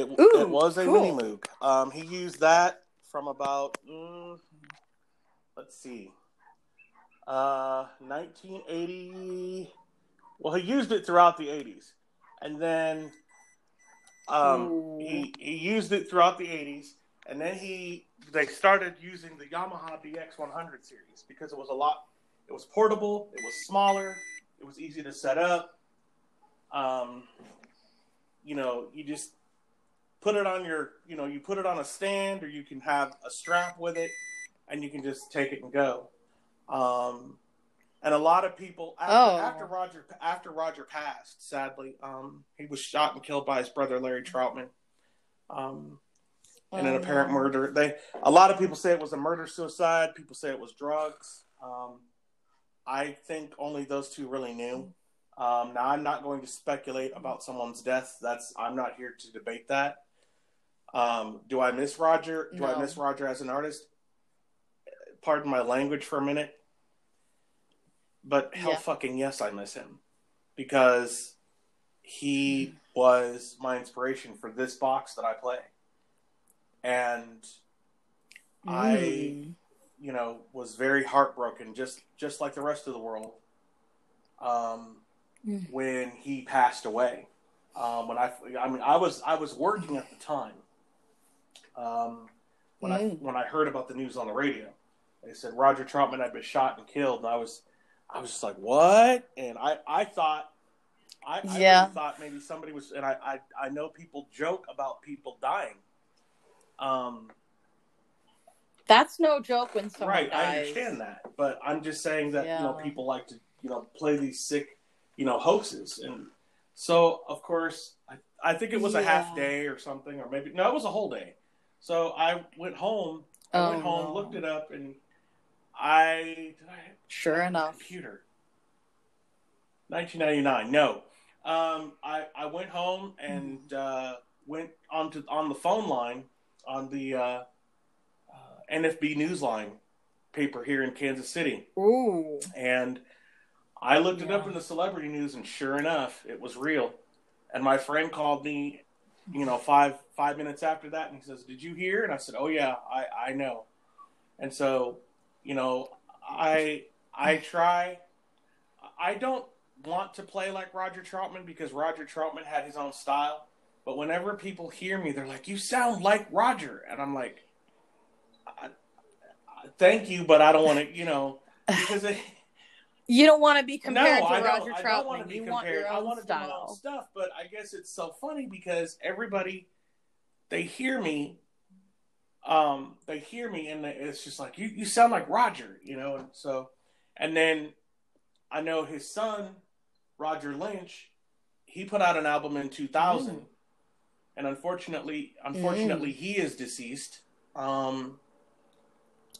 It,
Ooh,
it was a
cool.
Mini Moog. Um, he used that from about, mm, let's see, uh, 1980. Well, he used it throughout the 80s. And then um, he, he used it throughout the 80s. And then he they started using the Yamaha DX100 series because it was a lot. It was portable. It was smaller. It was easy to set up. Um, you know, you just put it on your, you know, you put it on a stand, or you can have a strap with it, and you can just take it and go. Um, and a lot of people after,
Oh.
after Roger after Roger passed, sadly, um, he was shot and killed by his brother Larry Troutman. Um, in an
Oh,
apparent
no.
murder. They a lot of people say it was a murder suicide. People say it was drugs. Um, I think only those two really knew. Um, now I'm not going to speculate about someone's death. That's I'm not here to debate that. Um, do I miss Roger? Do I miss Roger as an artist? Pardon my language for a minute, but hell
Yeah.
fucking yes, I miss him because he was my inspiration for this box that I play, and I
Mm.
you know was very heartbroken just just like the rest of the world um,
Mm.
when he passed away um, when I I mean I was I was working at the time um, when I
Mm.
when I heard about the news on the radio they said Roger Troutman had been shot and killed and I was I was just like what and I I thought I, I
Yeah.
really thought maybe somebody was and I, I I know people joke about people dying um
That's no joke when someone
right,
dies.
I understand that, but I'm just saying that you know people like to you know play these sick you know hoaxes, and so of course I, I think it was a half day or something, or maybe no, it was a whole day. So I went home. I went
Oh,
home,
no.
looked it up, and I did I
Sure enough.
computer. 1999. No, um, I I went home and uh, went onto on the phone line on the uh, uh, NFB news line paper here in Kansas City.
Ooh.
And I looked it up in the celebrity news, and sure enough, it was real. And my friend called me, you know, five five minutes after that, and he says, "Did you hear?" And I said, "Oh yeah, I I know." And so, you know, I I try. I don't want to play like Roger Troutman because Roger Troutman had his own style. But whenever people hear me, they're like, "You sound like Roger," and I'm like, I, I, "Thank you, but I don't want to," you know, because. It,
You don't want to be compared
no,
to Roger
I don't want
Troutman.
to be
You
compared.
want your
I want to do my own stuff, but I guess it's so funny because everybody they hear me, um, they hear me, and it's just like you, you sound like Roger, you know. And so, and then I know his son, Roger Lynch, he put out an album in 2000,
Mm.
and unfortunately, unfortunately, he is deceased. Um,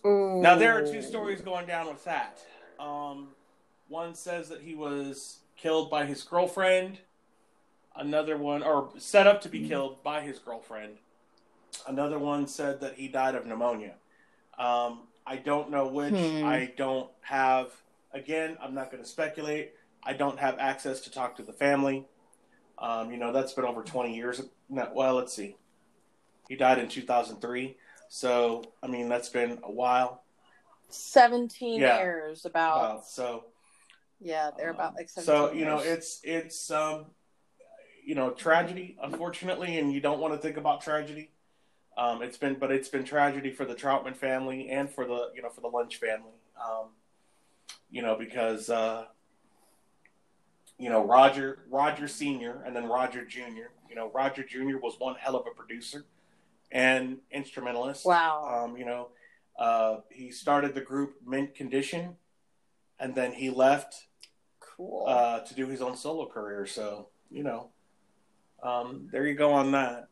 Ooh.
now there are two stories going down with that. Um, one says that he was killed by his girlfriend. Another one, or set up to be killed by his girlfriend. Another one said that he died of pneumonia. Um, I don't know which.
Hmm.
I don't have. Again, I'm not going to speculate. I don't have access to talk to the family. Um, you know, that's been over 20 years. No, well, let's see. He died in 2003. So, I mean, that's been a while.
17
Yeah.
years about.
Wow. So,
Yeah, they're about
um,
like 17
so you know, it's it's um, you know, tragedy, unfortunately, and you don't want to think about tragedy. Um, it's been, but it's been tragedy for the Troutman family and for the you know for the Lynch family. Um, you know, because uh, you know Roger Roger Senior and then Roger Junior. You know, Roger Junior was one hell of a producer and instrumentalist.
Wow.
Um, you know, uh, he started the group Mint Condition, and then he left
cool.
uh, to do his own solo career. So you know, um, there you go on that.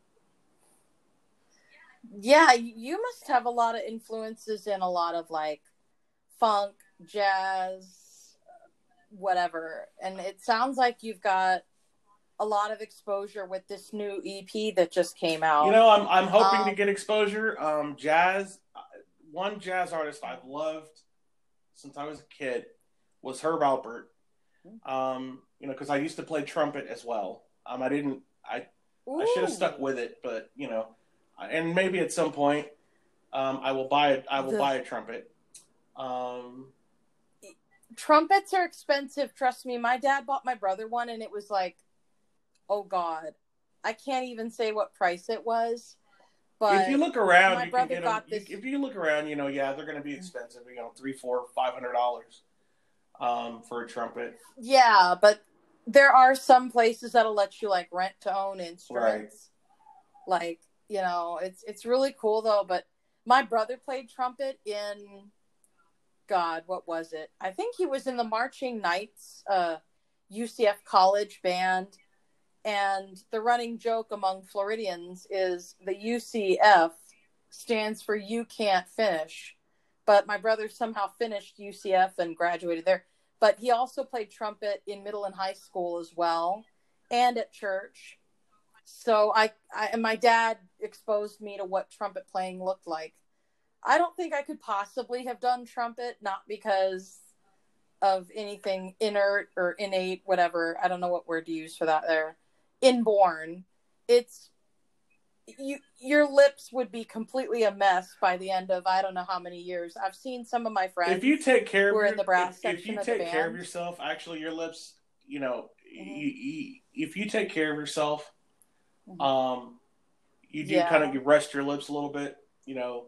yeah, you must have a lot of influences in a lot of like funk, jazz, whatever. And it sounds like you've got a lot of exposure with this new EP that just came out.
You know, I'm I'm hoping
Um,
to get exposure. Um, jazz, uh, one jazz artist I've loved since I was a kid was Herb Alpert. Um, you know, because I used to play trumpet as well. Um, I didn't. I I should have stuck with it, but you know, and maybe at some point, um, I will buy it. I will
The-
buy a trumpet. Um,
trumpets are expensive trust me my dad bought my brother one and it was like oh god i can't even say what price it was but
if you look around,
my
you
brother
them.
got
you-
this-
if you look around, you know, yeah, they're going to be expensive. You know, three, four, five hundred dollars um, for a trumpet.
yeah but there are some places that'll let you like rent to own instruments Right. like you know it's it's really cool though but my brother played trumpet in god what was it i think he was in the marching knights uh ucf college band and the running joke among floridians is the ucf stands for you can't finish but my brother somehow finished ucf and graduated there. But he also played trumpet in middle and high school as well and at church. So I, I and my dad exposed me to what trumpet playing looked like. I don't think i could possibly have done trumpet not because of anything inert or innate whatever. I don't know what word to use for that there. Inborn. It's you your lips would be completely a mess by the end of i don't know how many years i've seen some of my friends
If you take care of
We're in the brass
if, if
section
you
of the
take care of yourself, actually, your lips, you know,
Mhm.
you, you, if you take care of yourself,
Mhm.
um, you do
Yeah.
kind of you rest your lips a little bit. You know,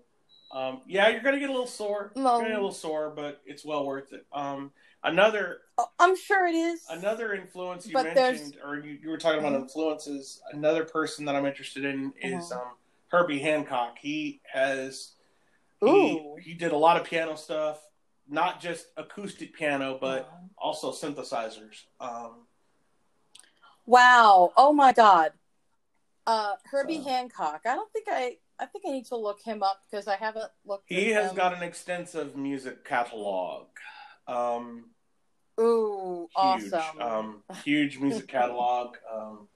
um, yeah, you're gonna get a little sore. You're gonna get a little sore, but it's well worth it. Um, another
Oh, i'm sure it is
Another influence you
But there's-
mentioned, or you, you were talking about
Mhm.
influences. Another person that I'm interested in is
Mhm.
um, Herbie Hancock. He has
Ooh.
he, he did a lot of piano stuff, not just acoustic piano, but
Wow.
also synthesizers. Um,
Wow. Oh my God. Uh, Herbie
So-
Hancock. I don't think I. I think I need to look him up because I haven't looked.
he has
him.
got an extensive music catalog. Um,
Ooh,
huge,
awesome.
um, huge music catalog. Um,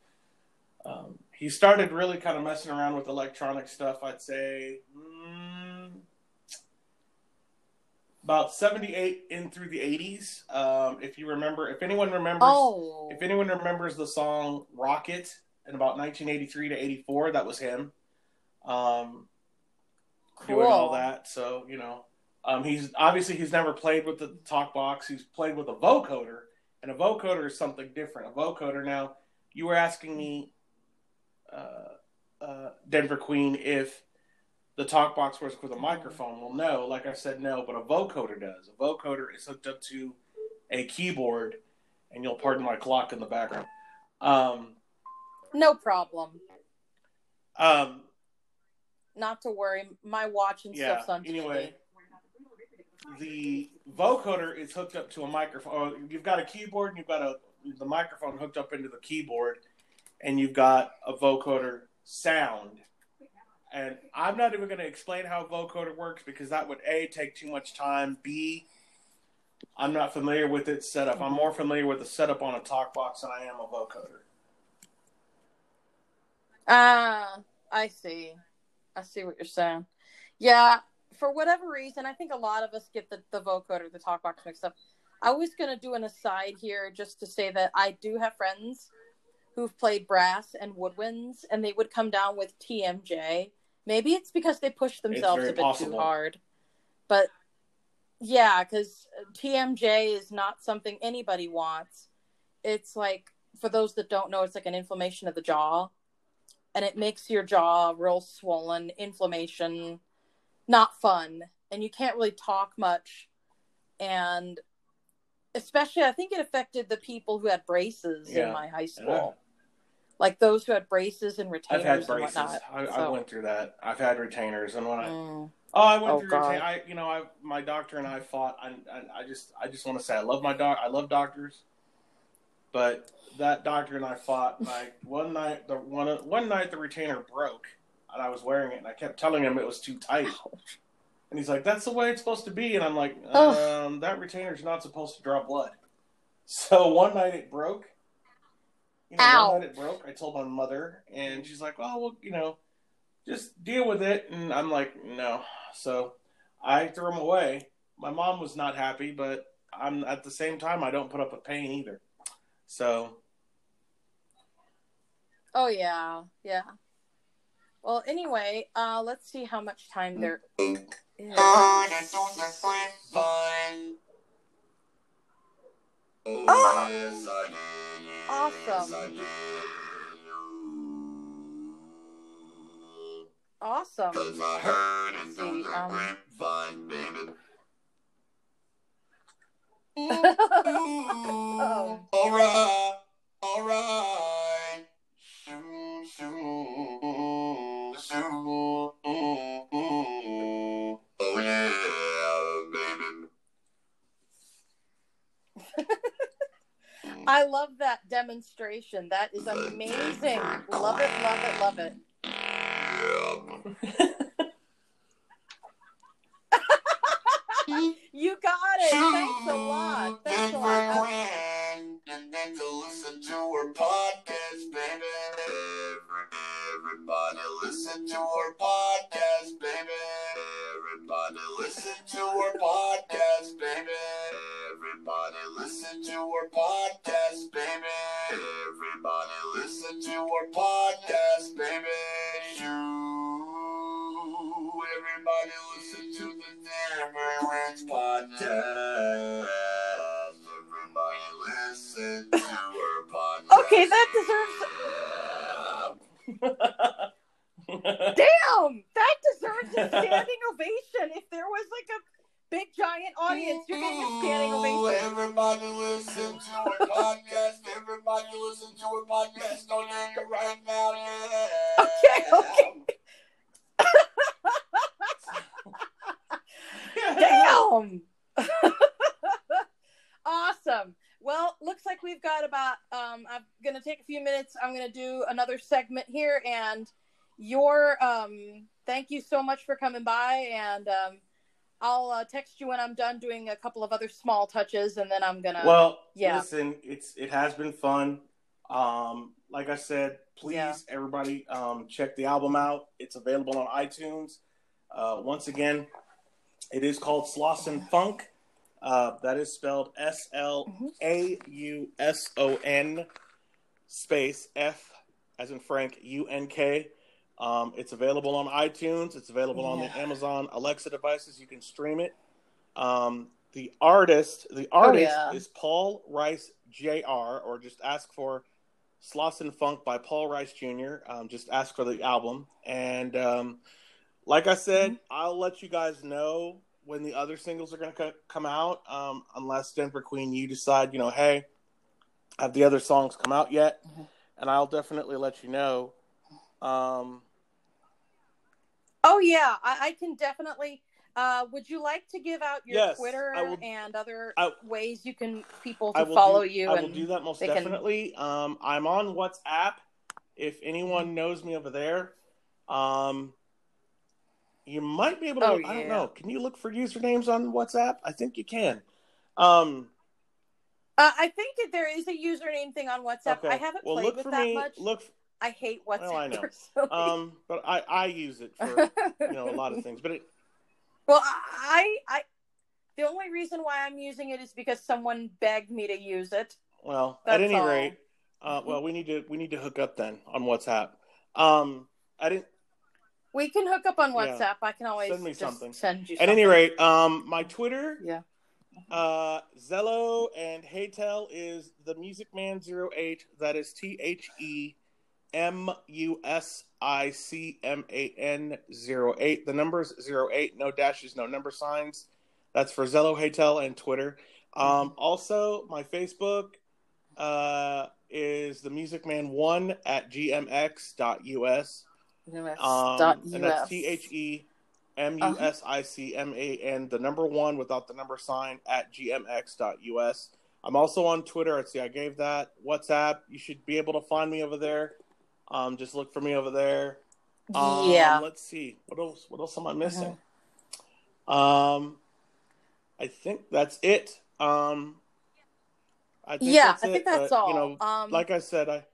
um, he started really kind of messing around with electronic stuff. I'd say mm, about 78 in through the 80s. Um, if you remember, if anyone remembers,
Oh,
if anyone remembers the song Rocket in about 1983 to 84, that was him. Um, doing all that. So, you know, um, he's obviously he's never played with the talk box. He's played with a vocoder, and a vocoder is something different. A vocoder. Now, you were asking me, uh, uh, Denver Queen, if the talk box works with a microphone. Well, no. Like I said, no. But a vocoder does. A vocoder is hooked up to a keyboard, and you'll pardon my clock in the background. Um,
no problem.
um,
Not to worry. My watch and
yeah.
stuff's on
Anyway, the vocoder is hooked up to a microphone. You've got a keyboard and you've got a the microphone hooked up into the keyboard, and you've got a vocoder sound. And I'm not even going to explain how vocoder works because that would a take too much time. B, I'm not familiar with its setup. I'm more familiar with the setup on a talk box than I am a vocoder.
Ah, I see. I see what you're saying. Yeah, for whatever reason, I think a lot of us get the, the vocoder, the talk box mixed up. I was going to do an aside here just to say that I do have friends who've played brass and woodwinds, and they would come down with TMJ. Maybe it's because they push themselves a bit
possible.
too hard. But yeah, because TMJ is not something anybody wants. It's like, for those that don't know, it's like an inflammation of the jaw and it makes your jaw real swollen, inflammation, not fun, and you can't really talk much. And especially, I think it affected the people who had braces
Yeah.
in my high school, like those who had braces and retainers
I've
retainers
had
and
braces.
whatnot.
I, I went through that. I've had retainers, and when I
Mm.
Oh, I went
Oh,
through.
God.
Retain- I, you know, I my doctor and I fought. I, I, I just, I just want to say, I love my doc. I love doctors, but that doctor and I fought. Like one night, the one one night the retainer broke, and I was wearing it, and I kept telling him it was too tight. And he's like, "That's the way it's supposed to be." And I'm like, um, "That retainer's not supposed to draw blood." So one night it broke. You know,
Ow.
One night it broke. I told my mother, and she's like, "Oh, well, you know, just deal with it." And I'm like, "No." So I threw them away. My mom was not happy, but I'm at the same time I don't put up with pain either. So
Oh yeah, yeah. Well, anyway, uh, let's see how much time there is.
Oh, that's so fun. Yes, I did.
Awesome.
Yes, I did.
Awesome.
Cause I heard it through
See,
the
um. Oh.
Alright, alright.
Love that demonstration. That is amazing. Love it, love it, love it.
Everybody listen to the Rich podcast. Everybody listen to her podcast.
Okay, that deserves. damn, that deserves a standing ovation. If there was like a big giant audience, you're getting a standing ovation.
Everybody listen to her podcast. Everybody listen to her podcast on Anchor right now. Yeah.
Okay, okay. Damn. awesome. Well, looks like we've got about. Um, I'm gonna take a few minutes. I'm gonna do another segment here, and your um. Thank you so much for coming by, and um, I'll uh, text you when I'm done doing a couple of other small touches, and then I'm gonna.
well,
yeah.
listen, it's it has been fun. Um, like I said, please
Yeah.
everybody um, check the album out. It's available on iTunes. Uh, once again, It is called Slauson Funk. Uh, that is spelled S L A U S O N space F as in Frank U N K. Um, it's available on iTunes. It's available on the Amazon Alexa devices. You can stream it. Um, the artist, the artist
yeah.
is Paul Rice Jr. Or just ask for Slauson Funk by Paul Rice Jr. Um, just ask for the album. And um, like I said, I'll let you guys know when the other singles are going to co- come out, um, unless Denver Queen, you decide, you know, hey, have the other songs come out yet?
Mhm.
And I'll definitely let you know. Um,
Oh yeah, I, I can definitely. Uh, would you like to give out your
Yes,
Twitter
will-
and other
I-
ways you can people to follow
do,
you?
I
and
will do that most
they can-
definitely. Um, I'm on WhatsApp. If
Mm-hmm.
anyone knows me over there, um, you might be able to.
Oh,
I don't
yeah.
know. Can you look for usernames on WhatsApp? I think you can. Um,
Uh, I think that there is a username thing on WhatsApp.
okay.
I haven't
well,
played with that
me.
much.
Look.
I hate WhatsApp
Well, I know.
personally.
Um, but I I use it for you know a lot of things. But it,
well, I, I, the only reason why I'm using it is because someone begged me to use it.
Well, at any
all.
rate, uh, well, we need to we need to hook up then on WhatsApp. Um, I didn't.
We can hook up on
Yeah.
WhatsApp. I can always
Send me something.
send you.
At any rate, um, my Twitter,
Yeah.
uh, Zello and Haytel is the Music Man 08. That is T H E M U S I C M A N 08. The number's 08, no dashes, no number signs. That's for Zello, Haytel, and Twitter. Um, also, my Facebook uh, is the Music Man 1 at gmx.us. Um, and that's. T H E M U S I C M A N, the number one without the number sign at gmx.us. I'm also on Twitter. Let's see, I gave that. WhatsApp, you should be able to find me over there. Um, just look for me over there. Um,
yeah.
Let's see. What else? What else am I missing? Um, I think that's it. Um, I think
Yeah,
that's
I
it,
think that's all.
You know,
um,
like I said, I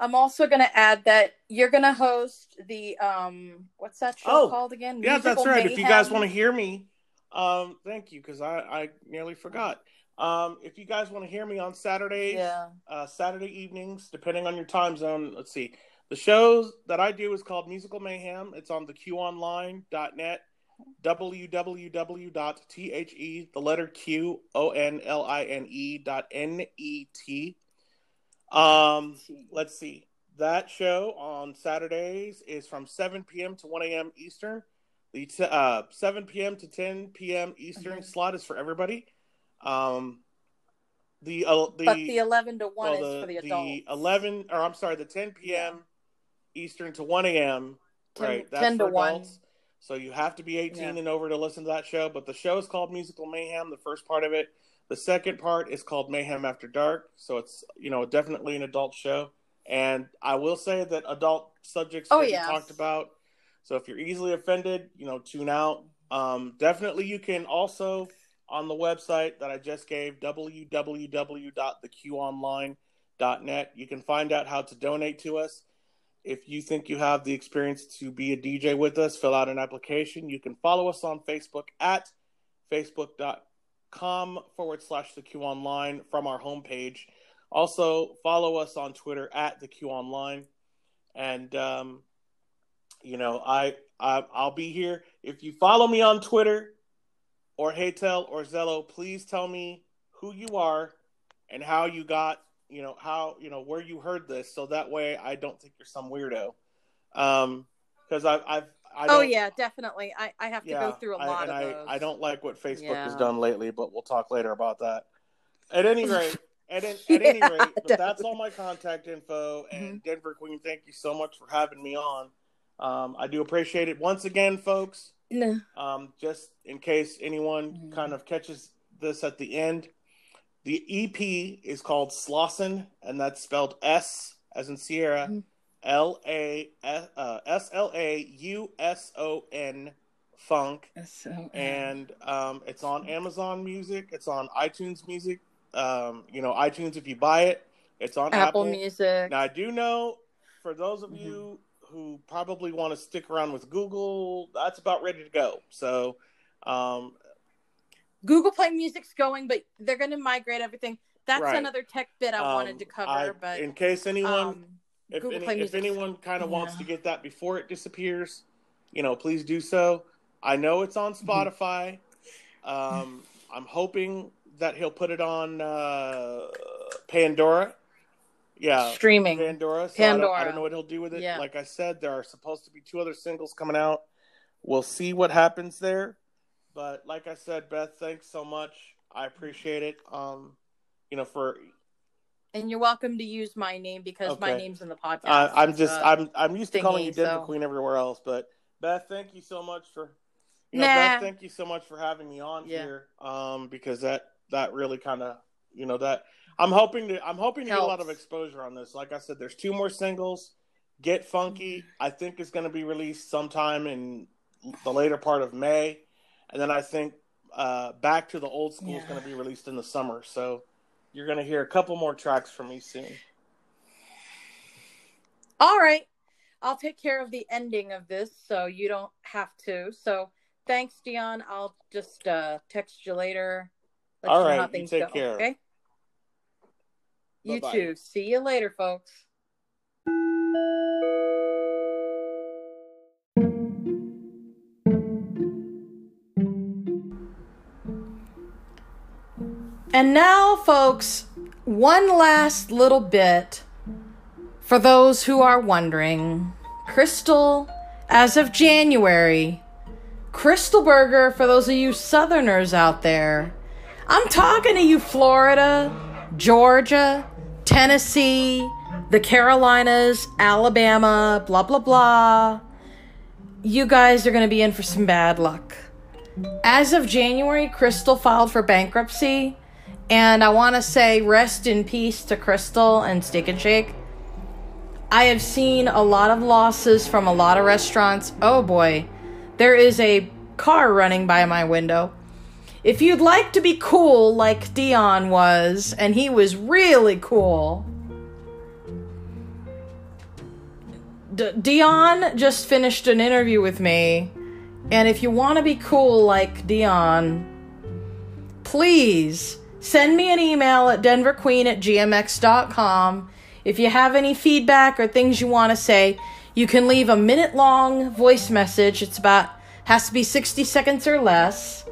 I'm also going to add that you're going to host the um, what's that show
Oh,
called again?
Yeah, that's
Musical
right. If you guys want to hear me, um, thank you because I, I nearly forgot. Um, if you guys want to hear me on Saturdays,
Yeah.
uh, Saturday evenings, depending on your time zone, let's see. The shows that I do is called Musical Mayhem. It's on the QOnline.net, www.the the letter Q O N L I N E dot N E T. Um, let's see. That show on Saturdays is from 7 p.m. to 1 a.m. Eastern. The t- uh, 7 p.m. to 10 p.m. Eastern
Mhm.
slot is for everybody. Um, the uh, the,
but the 11 to 1
well,
is for the adults.
The 11 or I'm sorry, the 10 p.m. Eastern to 1 a.m.
10
right, that's
10 to
for
1.
adults. So you have to be 18
Yeah.
and over to listen to that show. But the show is called Musical Mayhem. The first part of it. The second part is called Mayhem After Dark. So it's you know definitely an adult show. And I will say that adult subjects
Oh, yes.
talked about. So if you're easily offended, you know, tune out. Um, definitely, you can also on the website that I just gave, www.theqonline.net. You can find out how to donate to us. If you think you have the experience to be a DJ with us, fill out an application. You can follow us on Facebook at facebook.com forward slash the Q Online from our homepage. Also, follow us on Twitter at the Q Online. And, um, you know, I, I I'll be here. If you follow me on Twitter or Haytel or Zello, please tell me who you are and how you got, you know, how you know where you heard this, so that way I don't think you're some weirdo. Um, because I've I've
oh yeah, definitely. I, I have to
yeah,
go through a lot
and
of
I,
those.
I don't like what Facebook has done lately, but we'll talk later about that. At any rate, at, at any rate, that's all my contact info.
Mm-hmm.
And Denver Queen, thank you so much for having me on. Um, I do appreciate it once again, folks.
No.
Um, just in case anyone
Mhm.
kind of catches this at the end, the EP is called Slauson, and that's spelled S as in Sierra,
Mhm.
L A uh, S L A U S O N Funk,
So,
and um, it's on Amazon Music, it's on iTunes Music. Um, you know, iTunes if you buy it, it's on
Apple,
Apple.
Music.
Now I do know for those of
Mhm.
you who probably want to stick around with Google, that's about ready to go. So Um,
Google Play Music's going, but they're going to migrate everything. That's
Right.
another tech bit I wanted
um,
to cover,
I-
but
in case anyone,
um,
if,
Google
any,
Play
if anyone kind of wants to get that before it disappears, you know, please do so. I know it's on
Mm-hmm.
Spotify. Um, I'm hoping that he'll put it on uh, Pandora. Yeah,
streaming.
Pandora. So I don't, I don't know what he'll do with it.
Yeah.
Like I said, there are supposed to be two other singles coming out. We'll see what happens there. But like I said, Beth, thanks so much. I appreciate it. Um, you know, for
And you're welcome to use my name because my name's in the podcast.
uh, I'm just I'm I'm used to calling you
thingy,
Denver
so-
Queen everywhere else, but Beth, thank you so much for you know,
Nah.
Beth, thank you so much for having me on
Yeah.
here. Um, because that that really kind of you know that I'm hoping to I'm hoping to get a lot of exposure on this. Like I said, there's two more singles. Get Funky. I think is going to be released sometime in the later part of May, and then I think uh, Back to the Old School is going to be released in the summer. So you're going to hear a couple more tracks from me soon.
All right. I'll take care of the ending of this so you don't have to. So thanks, Dion. I'll just uh, text you later. Let
All
you
right, you take
go.
care.
Okay. You
Bye-bye.
too. See you later, folks. And now, folks, one last little bit for those who are wondering. Krystal, as of January, Krystal Burger, for those of you Southerners out there, I'm talking to you, Florida, Georgia, Tennessee, the Carolinas, Alabama, blah, blah, blah. You guys are going to be in for some bad luck. As of January, Krystal filed for bankruptcy. And I want to say rest in peace to Krystal and Steak and Shake. I have seen a lot of losses from a lot of restaurants. Oh boy, there is a car running by my window. If you'd like to be cool like Dion was, and he was really cool, D- Dion just finished an interview with me. And if you want to be cool like Dion, please send me an email at denverqueen at gmx.com. If you have any feedback or things you want to say, you can leave a minute long voice message. It's about, has to be 60 seconds or less.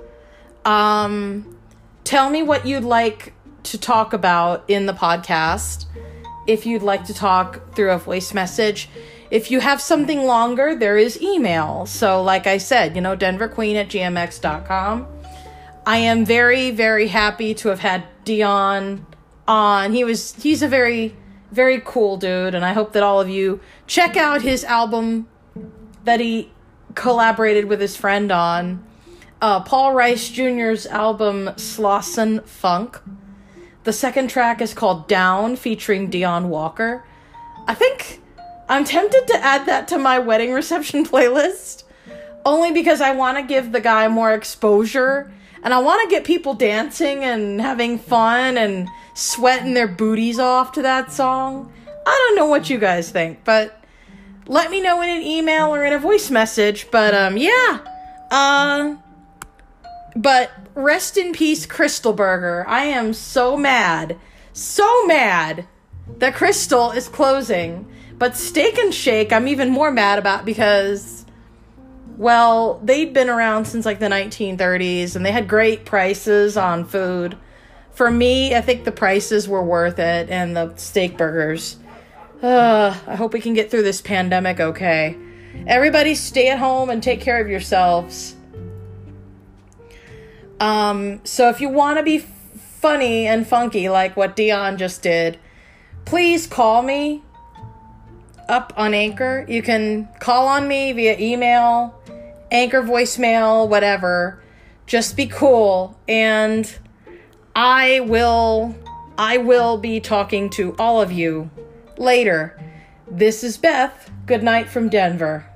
Um, tell me what you'd like to talk about in the podcast. If you'd like to talk through a voice message. If you have something longer, there is email. So, like I said, you know, denverqueen at gmx.com. I am very, very happy to have had Dion on. He was he's a very, very cool dude, and I hope that all of you check out his album that he collaborated with his friend on. Uh, Paul Rice Jr.'s album Slauson Funk. The second track is called Down, featuring Dion Walker. I think I'm tempted to add that to my wedding reception playlist only because I want to give the guy more exposure and I want to get people dancing and having fun and sweating their booties off to that song. I don't know what you guys think, but let me know in an email or in a voice message. But um yeah. Uh but rest in peace Krystal Burger. I am so mad. So mad that Krystal is closing. But Steak and Shake I'm even more mad about because well, they'd been around since like the 1930s and they had great prices on food. For me, I think the prices were worth it and the steak burgers. Uh, I hope we can get through this pandemic okay. Everybody stay at home and take care of yourselves. Um, so if you want to be f- funny and funky like what Dion just did, please call me up on Anchor. You can call on me via email, Anchor voicemail, whatever. Just be cool and I will I will be talking to all of you later. This is Beth. Good night from Denver.